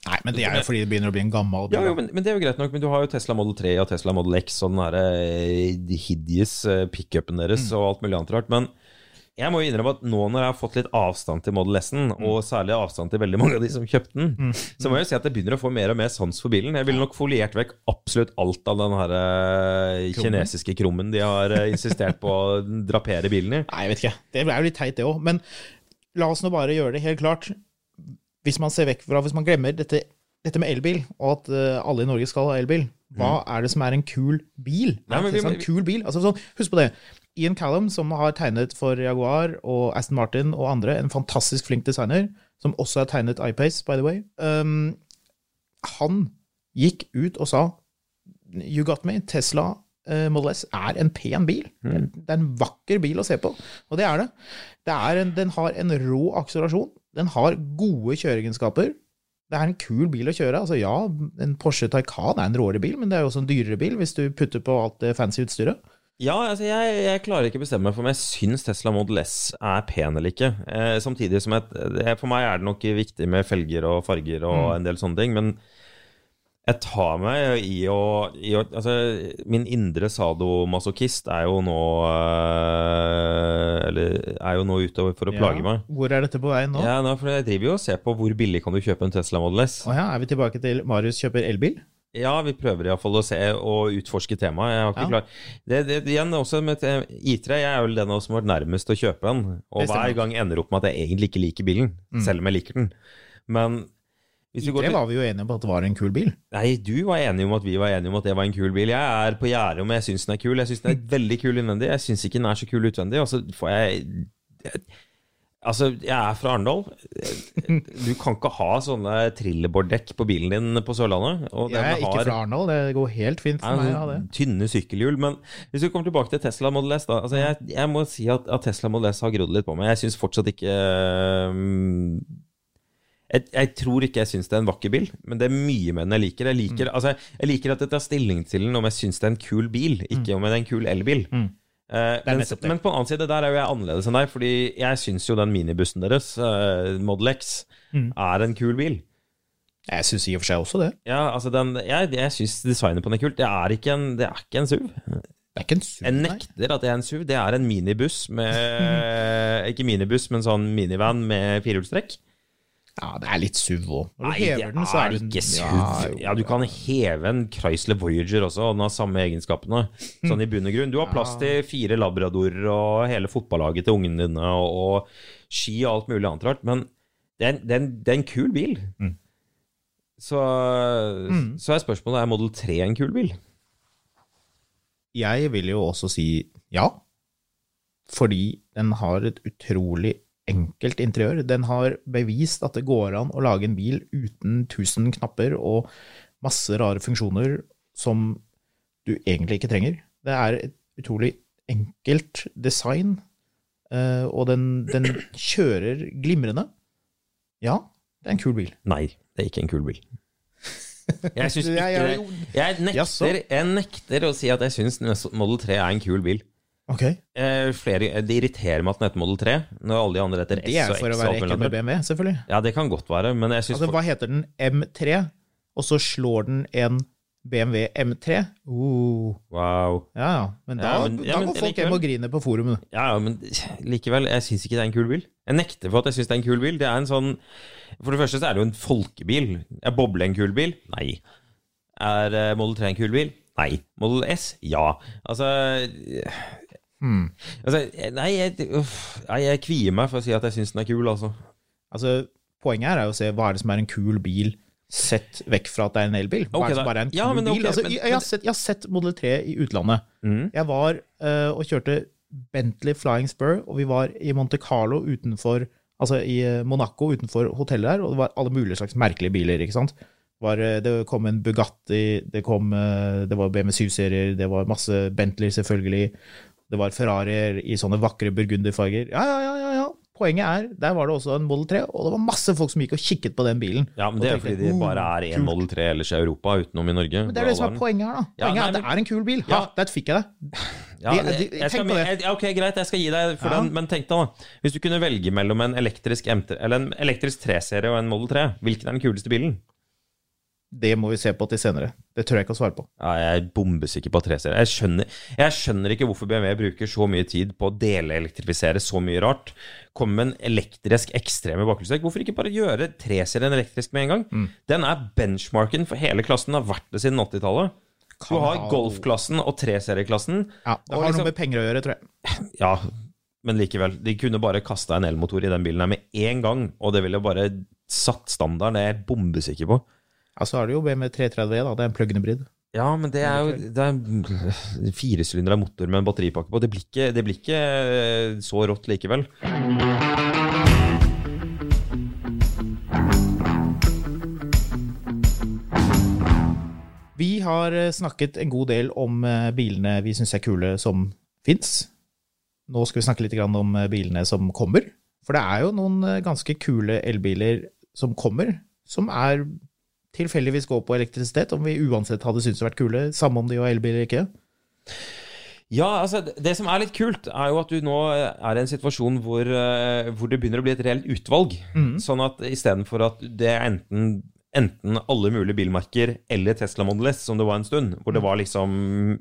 Nei, men det er jo fordi det begynner å bli en gammel bil. Ja, jo, men, men det er jo greit nok. Men du har jo Tesla Model 3 og Tesla Model X og den derre eh, hideous eh, pickupen deres og alt mulig annet rart. Men jeg må jo innrømme at nå når jeg har fått litt avstand til Model S-en, og særlig avstand til veldig mange av de som kjøpte den, så må jeg jo si at jeg begynner å få mer og mer sans for bilen. Jeg ville nok foliert vekk absolutt alt av den her eh, kinesiske krummen de har eh, insistert på å drapere bilen i. Nei, jeg vet ikke. Det er jo litt teit, det òg. Men la oss nå bare gjøre det helt klart. Hvis man ser vekk fra Hvis man glemmer dette, dette med elbil, og at eh, alle i Norge skal ha elbil, hva er det som er en kul bil? Nei, men vi- en kul bil? Altså, sånn, husk på det. Ian Callum, som har tegnet for Jaguar og Aston Martin og andre, en fantastisk flink designer, som også har tegnet iPace, by the way, um, han gikk ut og sa You got me, Tesla eh, Model S er en pen bil. Mm. Det er en vakker bil å se på, og det er det. det er en, den har en rå akselerasjon, den har gode kjøreegenskaper. Det er en kul bil å kjøre. altså Ja, en Porsche Taycan er en råere bil, men det er jo også en dyrere bil hvis du putter på alt det fancy utstyret. Ja, altså jeg, jeg klarer ikke å bestemme meg for om jeg syns Tesla Model S er pen eller ikke. Eh, samtidig som et, For meg er det nok viktig med felger og farger og en del sånne ting, men jeg tar meg i å, i å Altså, min indre sadomasochist er jo nå eh, Eller er jo nå ute for å plage meg. Hvor er dette på vei nå? Ja, nå, for Jeg driver jo og ser på hvor billig kan du kjøpe en Tesla Model S. Å ja, er vi tilbake til Marius kjøper elbil? Ja, vi prøver iallfall å se og utforske temaet. Jeg har ikke Ja. klar det, det, igjen også med I3, jeg er vel den som har vært nærmest å kjøpe den. Og hver gang ender opp med at jeg egentlig ikke liker bilen, selv om jeg liker den. Men hvis vi går til var vi jo enige om at det var en kul bil. Nei, du var enig om at vi var enige om at det var en kul bil. Jeg er på gjerdet om jeg syns den er kul. Jeg syns den er veldig kul innvendig. Jeg syns ikke den er så kul utvendig. Og så får jeg Altså, jeg er fra Arendal. Du kan ikke ha sånne trillebårdekk på bilen din på Sørlandet. Jeg er ikke fra Arendal, det går helt fint for meg å ha det. Tynne sykkelhjul. Men hvis vi kommer tilbake til Tesla Model S, da. Altså jeg, jeg må si at, at Tesla Model S har grodd litt på meg. Jeg syns fortsatt ikke um, jeg, jeg tror ikke jeg syns det er en vakker bil, men det er mye med den jeg liker. Jeg liker, Mm. altså, jeg liker at jeg tar stilling til den om jeg syns det er en kul bil, ikke om det er en kul elbil. Eh, er men, men på den annen side, der er jo jeg annerledes enn deg, fordi jeg syns jo den minibussen deres, uh, Model X, Mm. er en kul bil. Jeg syns i og for seg også det. Ja, altså den, Jeg, jeg syns designet på den er kult. Det er ikke en, det er ikke en SUV. Det er ikke en SUV, Jeg nekter at det er en SUV. Det er en minibuss med Ikke minibuss, men sånn minivan med firehjulstrekk. Ja, det er litt SUV òg. Når du Nei, det hever den, så er er ikke SUV. Ja. Ja, du kan heve en Chrysler Voyager også, og den har samme egenskapene. Sånn i bunn og grunn. Du har plass til fire labradorer og hele fotballaget til ungene dine, og, og ski og alt mulig annet rart, men det er, en- det er, en, det er en kul bil. Så, så er spørsmålet er Model 3 en kul bil. Jeg vil jo også si ja, fordi den har et utrolig enkelt interiør. Den har bevist at det går an å lage en bil uten tusen knapper og masse rare funksjoner som du egentlig ikke trenger. Det er et utrolig enkelt design, eh, og den, den kjører glimrende. Ja, det er en kul bil. Nei, det er ikke en kul bil. Jeg ikke Jeg- nekter, jeg nekter å si at jeg syns Model 3 er en kul bil. Ok, Eh, flere, det irriterer meg at den heter Model 3, når alle de andre heter Det er for å X. og være ekkel med. BMW, selvfølgelig. Ja, det kan godt være, men jeg syns Altså, hva heter den? M3, og så slår den en BMW M3. Uh, Wow. ja, ja. Men da, Ja, men- ja, da men går folk hjem og griner på forumet. Ja, ja, men likevel, jeg syns ikke det er en kul bil. Jeg nekter for at jeg syns det er en kul bil. Det er en sånn For det første så er det jo en folkebil. Er Boble en kul bil? Nei. Er eh, Model 3 en kul bil? Nei. Model S? Ja. Altså Hmm. Altså, nei, jeg, uff, nei, jeg kvier meg for å si at jeg syns den er kul, altså. Altså, poenget her er å se hva er det som er en kul bil, sett vekk fra at det er en elbil. Hva okay, er det som bare er en kul Ja, men bil? bil? Altså, men- jeg, jeg, har sett, jeg har sett Model 3 i utlandet. Mm. Jeg var øh, og kjørte Bentley Flying Spur, og vi var i Monte Carlo utenfor Altså i øh, Monaco utenfor hotellet der, og det var alle mulige slags merkelige biler, ikke sant. Det, var, det kom en Bugatti, det, kom, det var BMW 7-serier, det var masse Bentley selvfølgelig, det var Ferrarier i sånne vakre burgunderfarger. Ja, ja, ja, ja, ja. Poenget er, der var det også en Model 3, og det var masse folk som gikk og kikket på den bilen. Ja, men det er jo fordi de bare er «Oh, én. Model 3 ellers i Europa, utenom i Norge. Men det er det som er poenget her, da. Ja, Poenget nei, er at det er en kul bil. Ja. der fikk jeg det. Ja, De- de- de, skal, ok, greit, jeg skal gi deg for Ja. den, men tenk deg da. Hvis du kunne velge mellom en elektrisk, M3, eller en elektrisk 3-serie og en Model 3, hvilken er den kuleste bilen? Det må vi se på til senere. Det tør jeg ikke å svare på. Ja, jeg er bombesikker på 3-serier Jeg, skjønner- jeg skjønner ikke hvorfor BMW bruker så mye tid på å deleelektrifisere så mye rart. Komme med en elektrisk ekstreme bakhjulstrekk. Hvorfor ikke bare gjøre 3-serien elektrisk med en gang? Mm. Den er benchmarken for hele klassen, har vært det siden 80-tallet. Du har golfklassen og 3-serieklassen. Ja, det har liksom- noe med penger å gjøre, tror jeg. Ja, men likevel. De kunne bare kasta en elmotor i den bilen her med en gang, og det ville bare satt standarden. Det er jeg bombesikker på. Ja, så er det jo BMW 330E, da. Det er en plug-in hybrid. Ja, men det er jo det er av motor med en batteripakke på. Det blir ikke, det blir ikke eh, så rått likevel. Vi har eh, snakket en god del om eh, bilene vi syns er kule som fins. Nå skal vi snakke litt om bilene som kommer. For det er jo noen ganske kule elbiler som kommer, som er tilfeldigvis går på elektrisitet, om vi uansett hadde syntes det vært kule, samme om de var elbil eller ikke. Ja, altså det- som er litt kult, er jo at du nå er i en situasjon hvor, eh, hvor det begynner å bli et reelt utvalg. Sånn at istedenfor at det er enten, enten alle mulige bilmerker eller Tesla Model S, som det var en stund, hvor det var liksom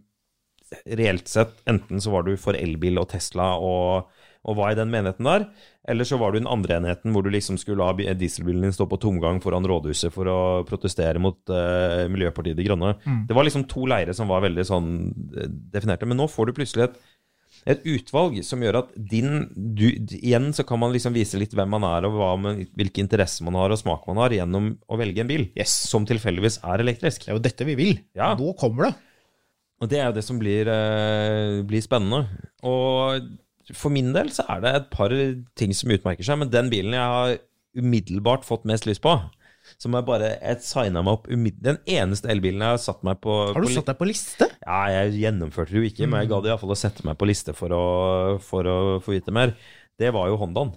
reelt sett enten så var du for elbil og Tesla og, og var i den menigheten der, eller så var du i den andre enheten hvor du liksom skulle la dieselbilen din stå på tomgang foran rådhuset for å protestere mot uh, Miljøpartiet De Grønne. Det var liksom to leire som var veldig sånn eh, definerte. Men nå får du plutselig et et utvalg som gjør at din du, Igjen så kan man liksom vise litt hvem man er, og hva man, hvilke interesser man har, og smak man har, gjennom å velge en bil Yes. som tilfeldigvis er elektrisk. Det er jo dette vi vil. Ja. Nå kommer det. Og det er jo det som blir, eh, blir spennende. Og for min del så er det et par ting som utmerker seg, men den bilen jeg har umiddelbart fått mest lyst på, som jeg bare jeg signa meg opp Den eneste elbilen jeg har satt meg på Har du på satt deg på liste? Ja, jeg gjennomførte det jo ikke, men jeg gadd iallfall å sette meg på liste for å, for å få vite mer. Det var jo Hondaen.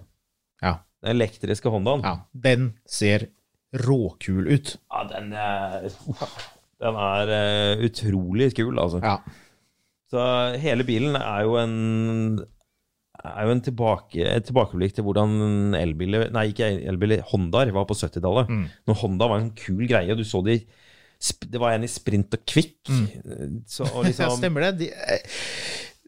Ja. Den elektriske Hondaen. ja. Den ser råkul ut. Ja, den er Den er eh, utrolig kul, altså. Ja. Så hele bilen er jo en er jo en tilbake, et tilbakeblikk til hvordan elbiler Nei, ikke elbiler, Hondaer var på 70-tallet. Mm. Når Honda var en kul greie, og du så de Det var en i sprint og kvikk. Så, og Ja, liksom, stemmer det. De, eh,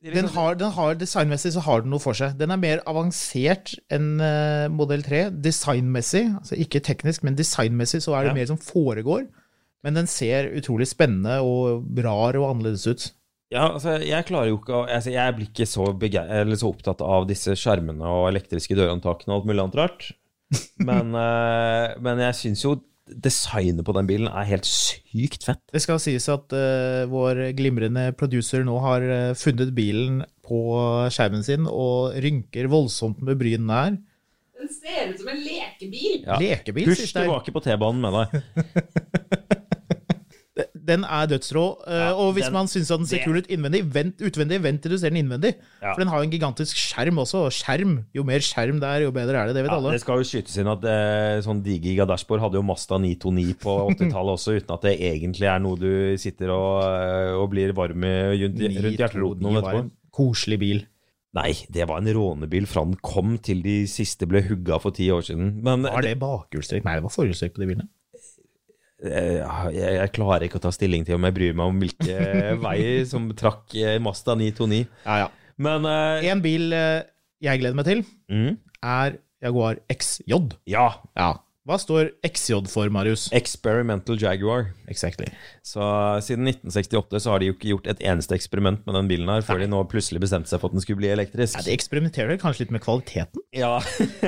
de den liksom- har, den har, designmessig så har den noe for seg. Den er mer avansert enn uh, modell 3. Designmessig, altså ikke teknisk, men designmessig så er det Ja. mer som foregår. Men den ser utrolig spennende og rar og annerledes ut. Ja, altså, jeg klarer jo ikke å altså, Jeg blir ikke så, så opptatt av disse skjermene og elektriske dørhåndtakene og alt mulig annet rart. Men, uh, men jeg syns jo designet på den bilen er helt sykt fett. Det skal sies at uh, vår glimrende producer nå har eh, funnet bilen på skjermen sin og rynker voldsomt med brynene her. Den ser ut som en lekebil. Ja. Lekebil, Husj tilbake på T-banen med deg. Den er dødsrå. eh, Ja, og hvis den- man syns den ser det- kul ut innvendig, vent, utvendig, vent til du ser den innvendig. Ja. For den har jo en gigantisk skjerm også. og Skjerm, jo mer skjerm det er, jo bedre er det. Det vet Ja, alle. det skal jo skytes inn at eh, sånn digiga dashbord hadde jo Masta 929 på 80-tallet også, uten at det egentlig er noe du sitter og, eh, og blir varm i rundt, rundt hjerteroten om etterpå. Koselig bil. Nei, det var en rånebil fra den kom til de siste ble hugga for ti år siden. Men Var det bakhjulstrekk? Nei, det var forhjulstrekk på de bilene. Eh, jeg, klarer ikke å ta stilling til om jeg bryr meg om hvilke vei som trakk Masta Mazda 929. Ja, ja. Men uh, En bil eh, jeg gleder meg til, mm, er Jaguar XJ. Ja. Ja. Hva står XJ for, Marius? Experimental Jaguar. Exactly. Så siden 1968 så har de jo ikke gjort et eneste eksperiment med den bilen her, før de nå plutselig bestemte seg for at den skulle bli elektrisk. Ja, de eksperimenterer kanskje litt med kvaliteten. Ja,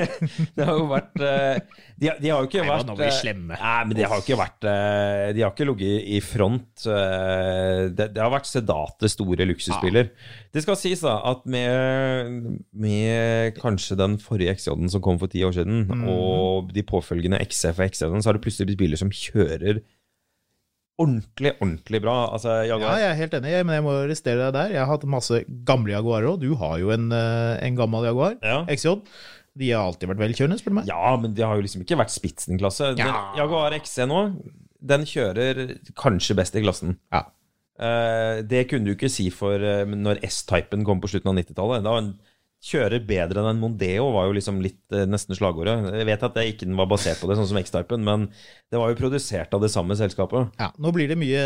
det har jo vært eh, De, de har jo ikke Nei, vært nå blir vi eh, slemme. Nei, men de har jo ikke vært eh, De har ikke ligget i front. Det, det har vært sedate, store luksusbiler. Det skal sies da at med, med kanskje den forrige XJ-en som kom for ti år siden, Mm. og de påfølgende XF og XJ-ene, så har det plutselig blitt biler som kjører ordentlig, ordentlig bra. Altså, Ja, jeg er helt enig, men jeg må arrestere deg der. Jeg har hatt masse gamle Jaguarer òg. Du har jo en, eh, en gammel Jaguar, Ja. XJ. De har alltid vært velkjørende, spør du meg. Ja, men de har jo liksom ikke vært spitsen i klasse. Ja. Jaguar XC nå, den kjører kanskje best i klassen. Ja. Eh, det kunne du ikke si for eh, når S-typen kom på slutten av 90-tallet. Da kjører bedre enn en Mondeo var jo liksom litt eh, nesten slagordet. Jeg vet at det ikke den var basert på det, sånn som X-typen, men det var jo produsert av det samme selskapet. Ja, nå blir det mye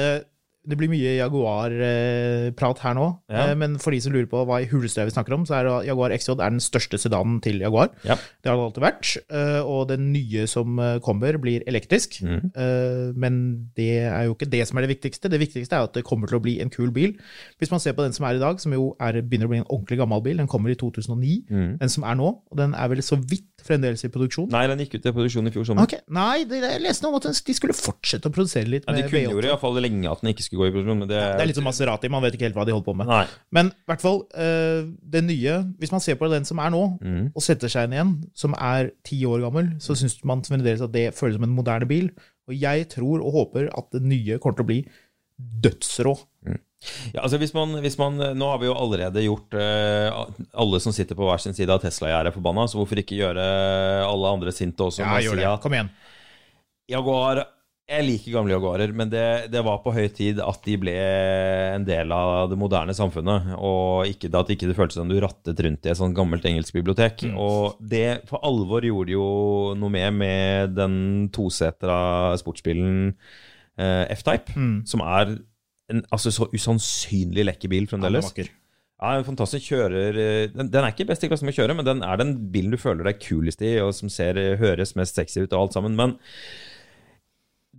det blir mye Jaguar-prat her nå, Ja. Eh, men for de som lurer på hva i hulestøvet vi snakker om, så er Jaguar XJ er den største sedanen til Jaguar. Ja. Det har det alltid vært, eh, og den nye som eh, kommer, blir elektrisk. Eh, Men det er jo ikke det som er det viktigste. Det viktigste er at det kommer til å bli en kul bil. Hvis man ser på den som er i dag, som jo er, begynner å bli en ordentlig gammel bil, den kommer i 2009. mm. Den som er nå, og den er vel så vidt fremdeles i produksjon. Nei, den gikk ut i produksjon i fjor sommer. Okay. Nei, det, jeg leste noe om at de skulle fortsette å produsere litt Ja, de kunngjorde V8. iallfall lenge at den ikke skulle gå i produksjon, men det, Det er litt som Maserati, man vet ikke helt hva de holder på med. Nei. Men i hvert fall, eh, det nye Hvis man ser på den som er nå, mm. og setter seg inn igjen, som er ti år gammel, så syns man fremdeles at det føles som en moderne bil. Og jeg tror og håper at det nye kommer til å bli dødsrå. Ja, altså hvis man, hvis man, Nå har vi jo allerede gjort uh, Alle som sitter på hver sin side av Tesla-gjerdet, forbanna. Så hvorfor ikke gjøre alle andre sinte også? Ja, gjør det. at Kom igjen. Jaguar Jeg liker gamle Jaguarer, men det, det var på høy tid at de ble en del av det moderne samfunnet. Og ikke at ikke det føltes som du rattet rundt i et sånt gammelt engelsk bibliotek. Og det for alvor gjorde jo noe med med den tosetra sportsbilen uh, F-Type, som er en altså, så usannsynlig lekker bil fremdeles. Ja, Ja, en fantastisk kjører eh, den, den er ikke best i klassen med å kjøre, men den er den bilen du føler deg kulest i, og som ser, eh, høres mest sexy ut og alt sammen. Men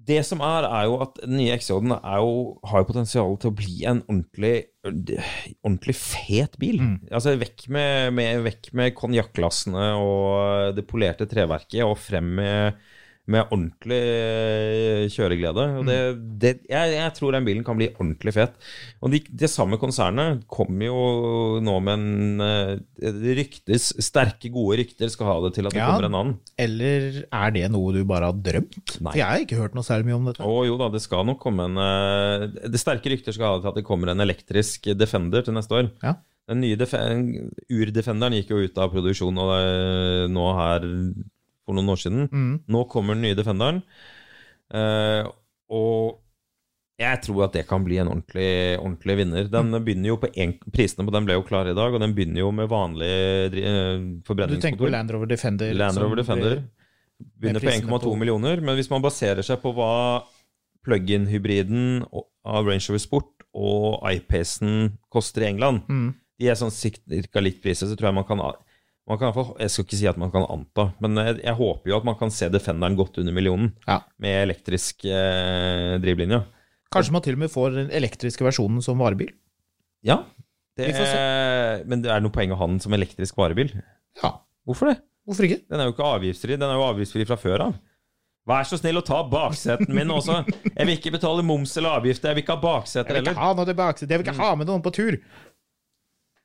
det som er, er jo at den nye XJ-en har jo potensial til å bli en ordentlig ordentlig fet bil. Altså Vekk med, med, vekk med konjakkglassene og det polerte treverket, og frem med, med ordentlig eh, kjøreglede. Og det, det, jeg, jeg tror den bilen kan bli ordentlig fet. Og de, det samme konsernet kommer jo nå med en eh, Det ryktes, sterke, gode rykter skal ha det til at det Ja. kommer en annen. Eller er det noe du bare har drømt? Nei. For jeg har ikke hørt noe særlig mye om dette. Å jo da, det skal nok komme en eh, Det sterke rykter skal ha det til at det kommer en elektrisk Defender til neste år. Ja. Den nye Ur-Defenderen gikk jo ut av produksjon og, eh, nå her for noen år siden. Mm. Nå kommer den nye Defenderen. Uh, og jeg tror at det kan bli en ordentlig, ordentlig vinner. Den begynner jo på en, Prisene på den ble jo klare i dag, og den begynner jo med vanlig uh, forbrenningsmotor. Du tenker på. Land Rover Defender? Land Rover Defender. Begynner på 1,2 millioner, men hvis man baserer seg på hva plug-in-hybriden av Range Rover Sport og iPacen koster i England, Mm. de er sånn ca. likt priser, så tror jeg man kan fall, Jeg skal ikke si at man kan anta, men jeg, jeg håper jo at man kan se Defenderen godt under millionen Ja. med elektrisk eh, drivlinje. Kanskje man til og med får den elektriske versjonen som varebil? Ja, det, men det er noe poeng å ha den som elektrisk varebil. Ja, Hvorfor det? hvorfor ikke? Den er jo ikke avgiftsfri. Den er jo avgiftsfri fra før av. Vær så snill å ta bakseten min også. Jeg vil ikke betale moms eller avgifter. Jeg vil ikke ha bakseter Jeg vil ikke heller. ha noe tilbake, jeg vil ikke ha med noen på tur.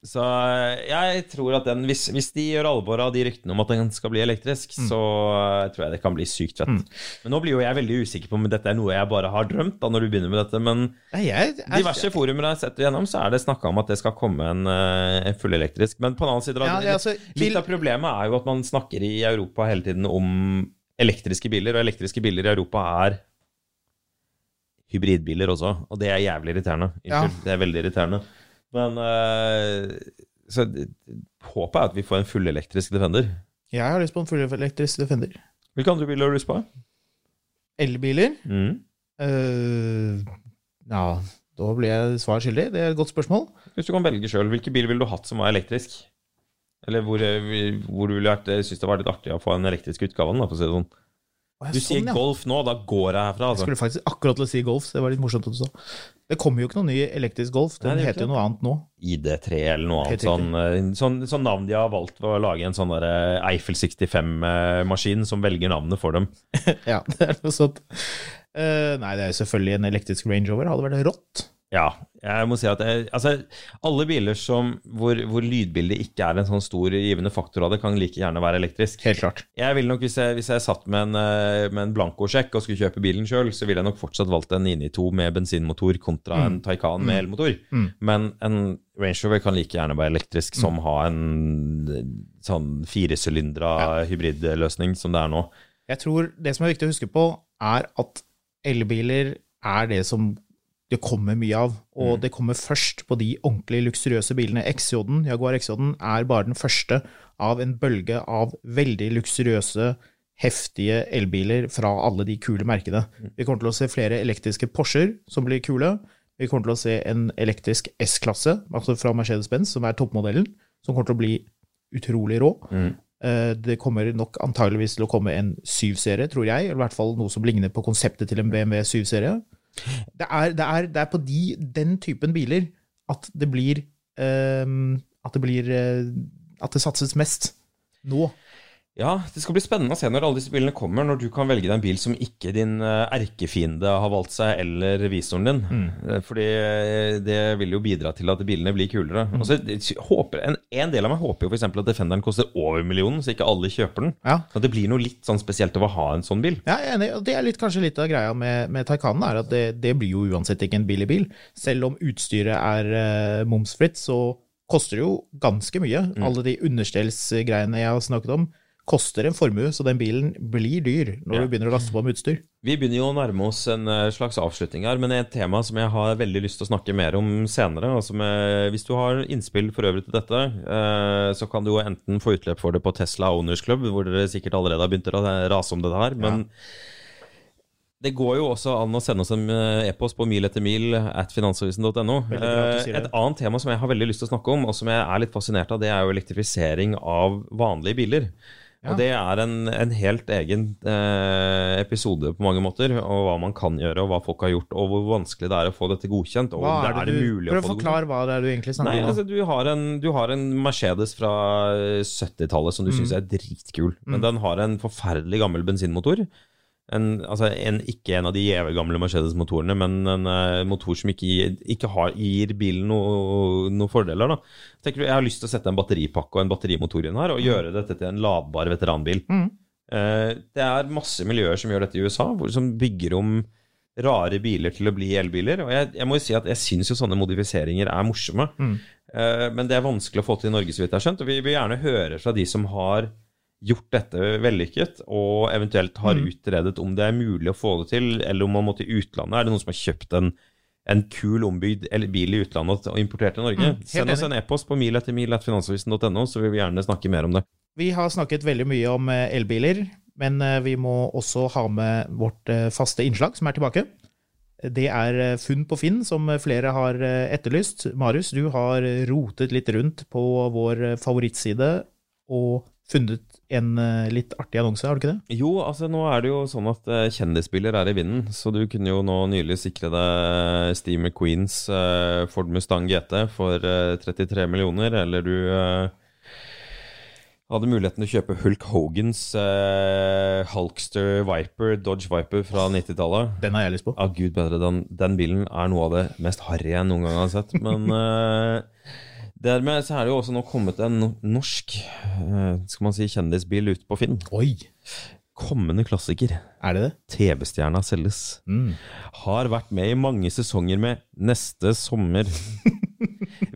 Så eh, jeg tror at den, hvis, hvis de gjør alvor av de ryktene om at den skal bli elektrisk, så eh, tror jeg det kan bli sykt fett. Men nå blir jo jeg veldig usikker på om dette er noe jeg bare har drømt, da, når du begynner med dette. Men Nei, jeg, jeg, diverse forumer jeg har sett igjennom, så er det snakka om at det skal komme en, eh, en fullelektrisk. Men på den annen side, Ja, det altså- litt av problemet er jo at man snakker i Europa hele tiden om elektriske biler, og elektriske biler i Europa er hybridbiler også, og det er jævlig irriterende. Unnskyld, det er veldig irriterende. Men eh, så håpet er at vi får en fullelektrisk Defender. jeg har lyst på en fullelektrisk Defender. Hvilke andre biler har du lyst på? Elbiler? Mm. Uh, ja, da blir jeg svar skyldig. Det er et godt spørsmål. Hvis du kan velge sjøl, hvilken bil ville du hatt som var elektrisk? Eller hvor, eh, hvor du ville Jeg syns det var litt artig å få en elektrisk utgave av den, for å si det sånn. Du sier sånn, ja. Golf nå, da går jeg herfra, Jeg altså. skulle faktisk akkurat til å si Golf. så Det var litt morsomt at du sa. Det kommer jo ikke noen ny elektrisk Golf. Den Nei, heter jo noe annet nå. ID3 eller noe annet. Sånn, eh, sånn, sånn navn de har valgt å lage en sånn der eh, Eiffel 65-maskin som velger navnet for dem. Ja, det er noe sånt. Eh, nei, det er jo selvfølgelig en elektrisk Range Rover. Hadde vært rått. Ja, jeg må si at jeg, altså, alle biler som, hvor, hvor lydbildet ikke er en sånn stor givende faktor av det, kan like gjerne være elektrisk. Helt klart. Jeg ville nok, Hvis jeg, hvis jeg satt med en, eh, med en blankosjekk og skulle kjøpe bilen sjøl, så ville jeg nok fortsatt valgt en 992 med bensinmotor kontra en Taycan med elmotor. Mm. Men en Range Rover kan like gjerne være elektrisk som ha en sånn firesylindra hybridløsning som det er nå. Jeg tror det som er viktig å huske på, er at elbiler er det som det kommer mye av, og det kommer først på de ordentlig luksuriøse bilene. XJ-en, Jaguar XJ-en, er bare den første av en bølge av veldig luksuriøse, heftige elbiler fra alle de kule merkene. Vi kommer til å se flere elektriske Porscher som blir kule. Vi kommer til å se en elektrisk S-klasse, altså fra Mercedes-Benz, som er toppmodellen, som kommer til å bli utrolig rå. Mm. Det kommer nok antageligvis til å komme en 7-serie, tror jeg, eller i hvert fall noe som ligner på konseptet til en BMW 7-serie. Det er, det, er, det er på de, den typen biler at det blir ehm, At det blir uh, At det satses mest nå. Ja, det skal bli spennende å se når alle disse bilene kommer, når du kan velge deg en bil som ikke din eh, erkefiende har valgt seg, eller revisoren din. Mm. Fordi eh, det vil jo bidra til at bilene blir kulere. Mm. Altså, håper, en, en del av meg håper jo f.eks. at Defenderen koster over millionen, så ikke alle kjøper den. Ja. At det blir noe litt sånn spesielt over å ha en sånn bil. Ja, jeg er enig. Det er litt, kanskje litt av greia med, med Taycanen, er at det, det blir jo uansett ikke en billig bil. Selv om utstyret er uh, momsfritt, så koster det jo ganske mye. Alle de understellsgreiene jeg har snakket om, koster en formue, så den bilen blir dyr når Ja. du begynner å laste på med utstyr. Vi begynner jo å nærme oss en eh, slags avslutning her, men et tema som jeg har veldig lyst til å snakke mer om senere. Altså med, hvis du har innspill for øvrig til dette, eh, så kan du jo enten få utløp for det på Tesla Owners Club, hvor dere sikkert allerede har begynt å rase om det her. Men det går jo også an å sende oss en eh, e-post på mil etter mil at finansavisen.no. Et annet tema som jeg har veldig lyst til å snakke om, og som jeg er litt fascinert av, det er jo elektrifisering av vanlige biler. Ja. Og det er en, en helt egen eh, episode på mange måter, og hva man kan gjøre, og hva folk har gjort, og hvor vanskelig det er å få dette godkjent. Og Hva er det det er du, mulig Prøv å få forklare hva det er du egentlig snakker om. altså, du, har en, du har en Mercedes fra 70-tallet som du Mm. syns er dritkul, men den har en forferdelig gammel bensinmotor. En, altså en, ikke en av de gamle Mercedes-motorene, men en uh, motor som ikke, gir, ikke har, gir bilen noen noe fordeler. Da. Tenker du, Jeg har lyst til å sette en batteripakke og en batterimotor inn her, og gjøre dette til en ladbar veteranbil. Mm. Uh, det er masse miljøer som gjør dette i USA, hvor, som bygger om rare biler til å bli elbiler. Og jeg, jeg må jo si at jeg syns jo sånne modifiseringer er morsomme. Mm. Uh, men det er vanskelig å få til i Norge, så vidt jeg har skjønt. Og vi vil gjerne høre fra de som har gjort dette vellykket, og eventuelt har Mm. utredet om det er mulig å få det til, eller om man må til utlandet. Er det noen som har kjøpt en, en kul ombygd bil i utlandet og importert til Norge? Mm, Send oss en e-post på mil etter mil etter finansavisen.no, så vil vi gjerne snakke mer om det. Vi har snakket veldig mye om eh, elbiler, men eh, vi må også ha med vårt eh, faste innslag som er tilbake. Det er funn på Finn, som flere har etterlyst. Marius, du har rotet litt rundt på vår favorittside og funnet en eh, litt artig annonse, har du ikke det? Jo, altså nå er det jo sånn at eh, kjendisbiler er i vinden, så du kunne jo nå nylig sikre deg Steve McQueens eh, Ford Mustang GT for eh, 33 millioner, eller du hadde muligheten til å kjøpe Hulk Hogans eh, Hulkster Viper, Dodge Viper fra 90-tallet. Den har jeg lyst på. Ja, gud bedre, den, den bilen er noe av det mest harry jeg noen gang har sett. Men eh, dermed så er det jo også nå kommet en norsk eh, skal man si, kjendisbil ut på Finn. Oi, Kommende klassiker. er det det? TV-stjerna selges. Mm. Har vært med i mange sesonger med Neste sommer.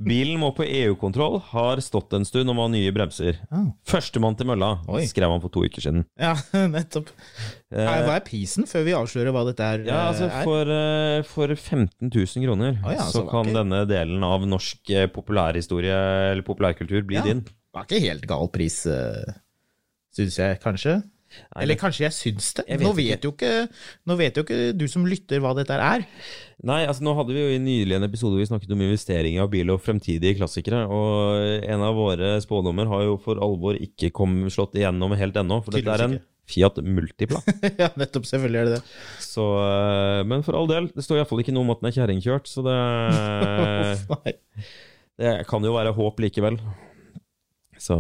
Bilen må på EU-kontroll, har stått en stund og må ha nye bremser. Ah. Førstemann til mølla, Oi. skrev han for to uker siden. Ja, nettopp. Eh, Hva er prisen, før vi avslører hva dette er? ja, altså er? for, eh, for 15 000 kroner Å ja, så så kan vakkert. denne delen av norsk eh, populærhistorie eller populærkultur bli Ja. din. Det var ikke helt gal pris, syns jeg kanskje. Eller kanskje jeg syns det? Jeg vet nå, vet jo ikke, nå vet jo ikke du som lytter hva dette er. Nei, altså nå hadde vi jo i nylig en episode vi snakket om investeringer av bil og fremtidige klassikere, og en av våre spådommer har jo for alvor ikke kom, slått igjennom helt ennå, for dette er en Fiat Multipla. ja, nettopp. Selvfølgelig er det det. Så, eh, men for all del, det står iallfall ikke noe om at den er kjerringkjørt, så det, det kan jo være håp likevel. Så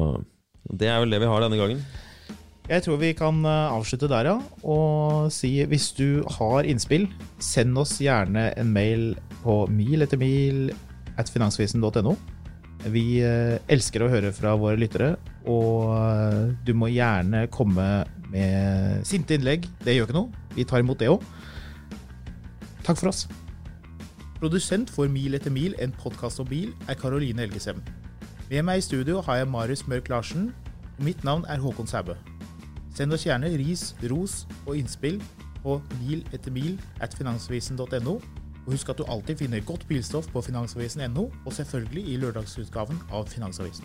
det er vel det vi har denne gangen. Jeg tror vi kan eh, avslutte der, ja. Og si hvis du har innspill, send oss gjerne en mail på mil etter mil at finansvisen.no. Vi eh, elsker å høre fra våre lyttere, og eh, du må gjerne komme med sinte innlegg. Det gjør ikke noe. Vi tar imot det òg. Takk for oss. Produsent for Mil etter mil, en podkast om bil, er Karoline Elgesem. Med meg i studio har jeg Marius Mørk Larsen, og mitt navn er Håkon Sæbø. Send oss gjerne ris, ros og innspill på mil etter mil at finansavisen.no. Og husk at du alltid finner godt bilstoff på finansavisen.no, og selvfølgelig i lørdagsutgaven av Finansavisen.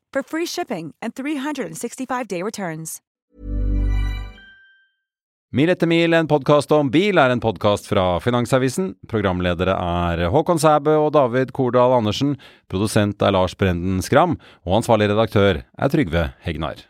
for free shipping and 365-day returns. Mil etter mil, en podkast om bil, er en podkast fra Finansavisen. Programledere er Håkon Sæbø og David Kordal Andersen. Produsent er Lars Brenden Skram. Og ansvarlig redaktør er Trygve Hegnar.